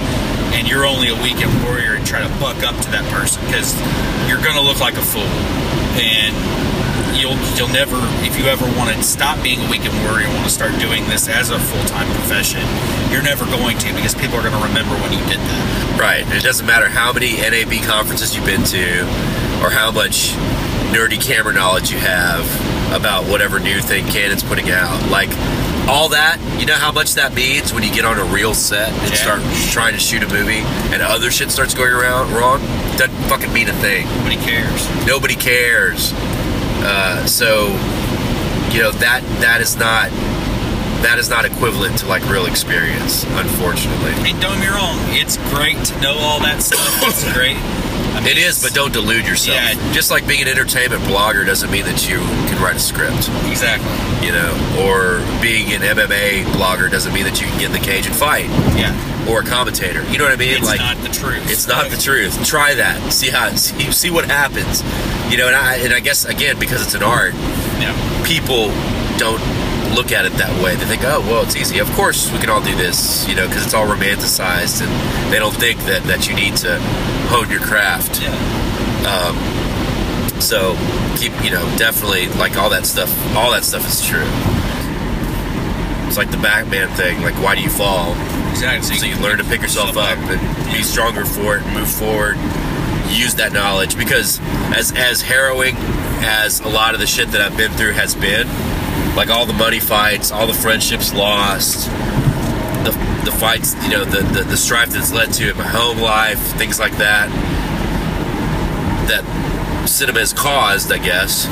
and you're only a weekend warrior and try to buck up to that person because you're gonna look like a fool and you'll you'll never if you ever want to stop being a weekend warrior and want to start doing this as a full-time profession you're never going to because people are going to remember when you did that Right. And it doesn't matter how many NAB conferences you've been to or how much nerdy camera knowledge you have about whatever new thing Canon's putting out. Like all that, you know how much that means when you get on a real set and Yeah. start trying to shoot a movie and other shit starts going around wrong? Doesn't fucking mean a thing. nobody cares Nobody cares. Uh, so, you know that that is not that is not equivalent to like real experience, unfortunately. and don't get me wrong. It's great to know all that stuff. It's great. I mean, It is, but don't delude yourself. Yeah. Just like being an entertainment blogger doesn't mean that you can write a script, exactly. You know, or being an MMA blogger doesn't mean that you can get in the cage and fight, yeah or a commentator. You know what I mean? it's like, not the truth it's not the truth. Try that. See how see, see what happens. You know, and I and I guess again because it's an art, yeah people don't look at it that way. They think, oh, well, it's easy. Of course, we can all do this, you know, because it's all romanticized, and they don't think that that you need to hone your craft. yeah Um, So keep, you know, definitely like all that stuff. All that stuff is true. It's like the Batman thing. Like, why do you fall? Exactly So you learn to pick yourself up and be stronger for it, and move forward. Use that knowledge because as as harrowing as a lot of the shit that I've been through has been, like all the money fights, all the friendships lost, the the fights, you know, the the, the strife that's led to in my home life, things like that. That cinema has caused, I guess.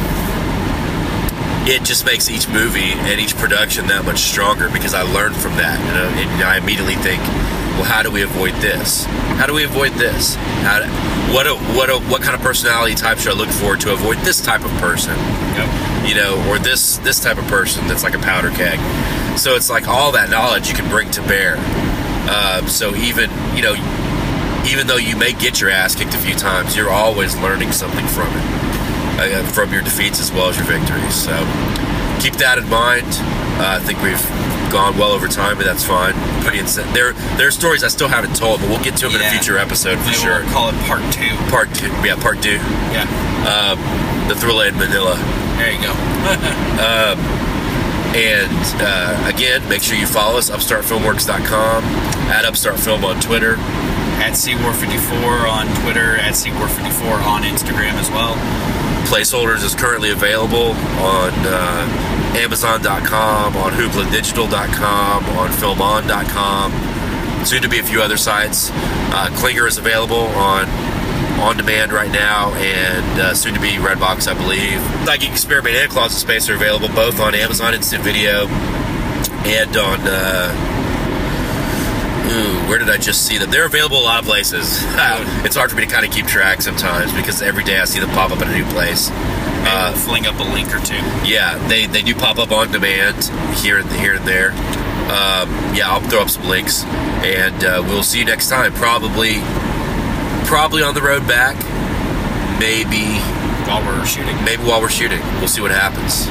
It just makes each movie and each production that much stronger because I learned from that. You know, and I immediately think, well, how do we avoid this? How do we avoid this? How do, what a, what a, what kind of personality type should I look for to avoid this type of person? Yep. you know, or this this type of person that's like a powder keg. So it's like all that knowledge you can bring to bear. Uh, so even you know, even though you may get your ass kicked a few times, you're always learning something from it, uh, from your defeats as well as your victories. So keep that in mind. Uh, I think we've gone well over time, but that's fine. Pretty insane. There, there are stories I still haven't told, but we'll get to them in a future episode for Maybe sure. we'll call it part two. Part two, yeah, part two. Yeah. Um, the Thrilla in Manila. There you go. And uh, again, make sure you follow us, upstartfilmworks.com, at upstartfilm on Twitter, at CWar54 on Twitter, at CWar54 on Instagram as well. Placeholders is currently available on uh, Amazon.com, on HooplaDigital.com, on FilmOn.com. Soon to be a few other sites. Uh, Klinger is available on on demand right now, and uh, soon to be Redbox, I believe. Psychic Experiment and Closet Space are available both on Amazon Instant Video and on. Uh, Ooh, where did I just see them? They're available a lot of places. it's hard for me to kind of keep track sometimes because every day I see them pop up in a new place. Uh, fling up a link or two. yeah, they, they do pop up on demand here and here and there. Um, yeah, I'll throw up some links, and uh, we'll see you next time. Probably, probably on the road back. Maybe, While we're shooting. maybe while we're shooting. We'll see what happens.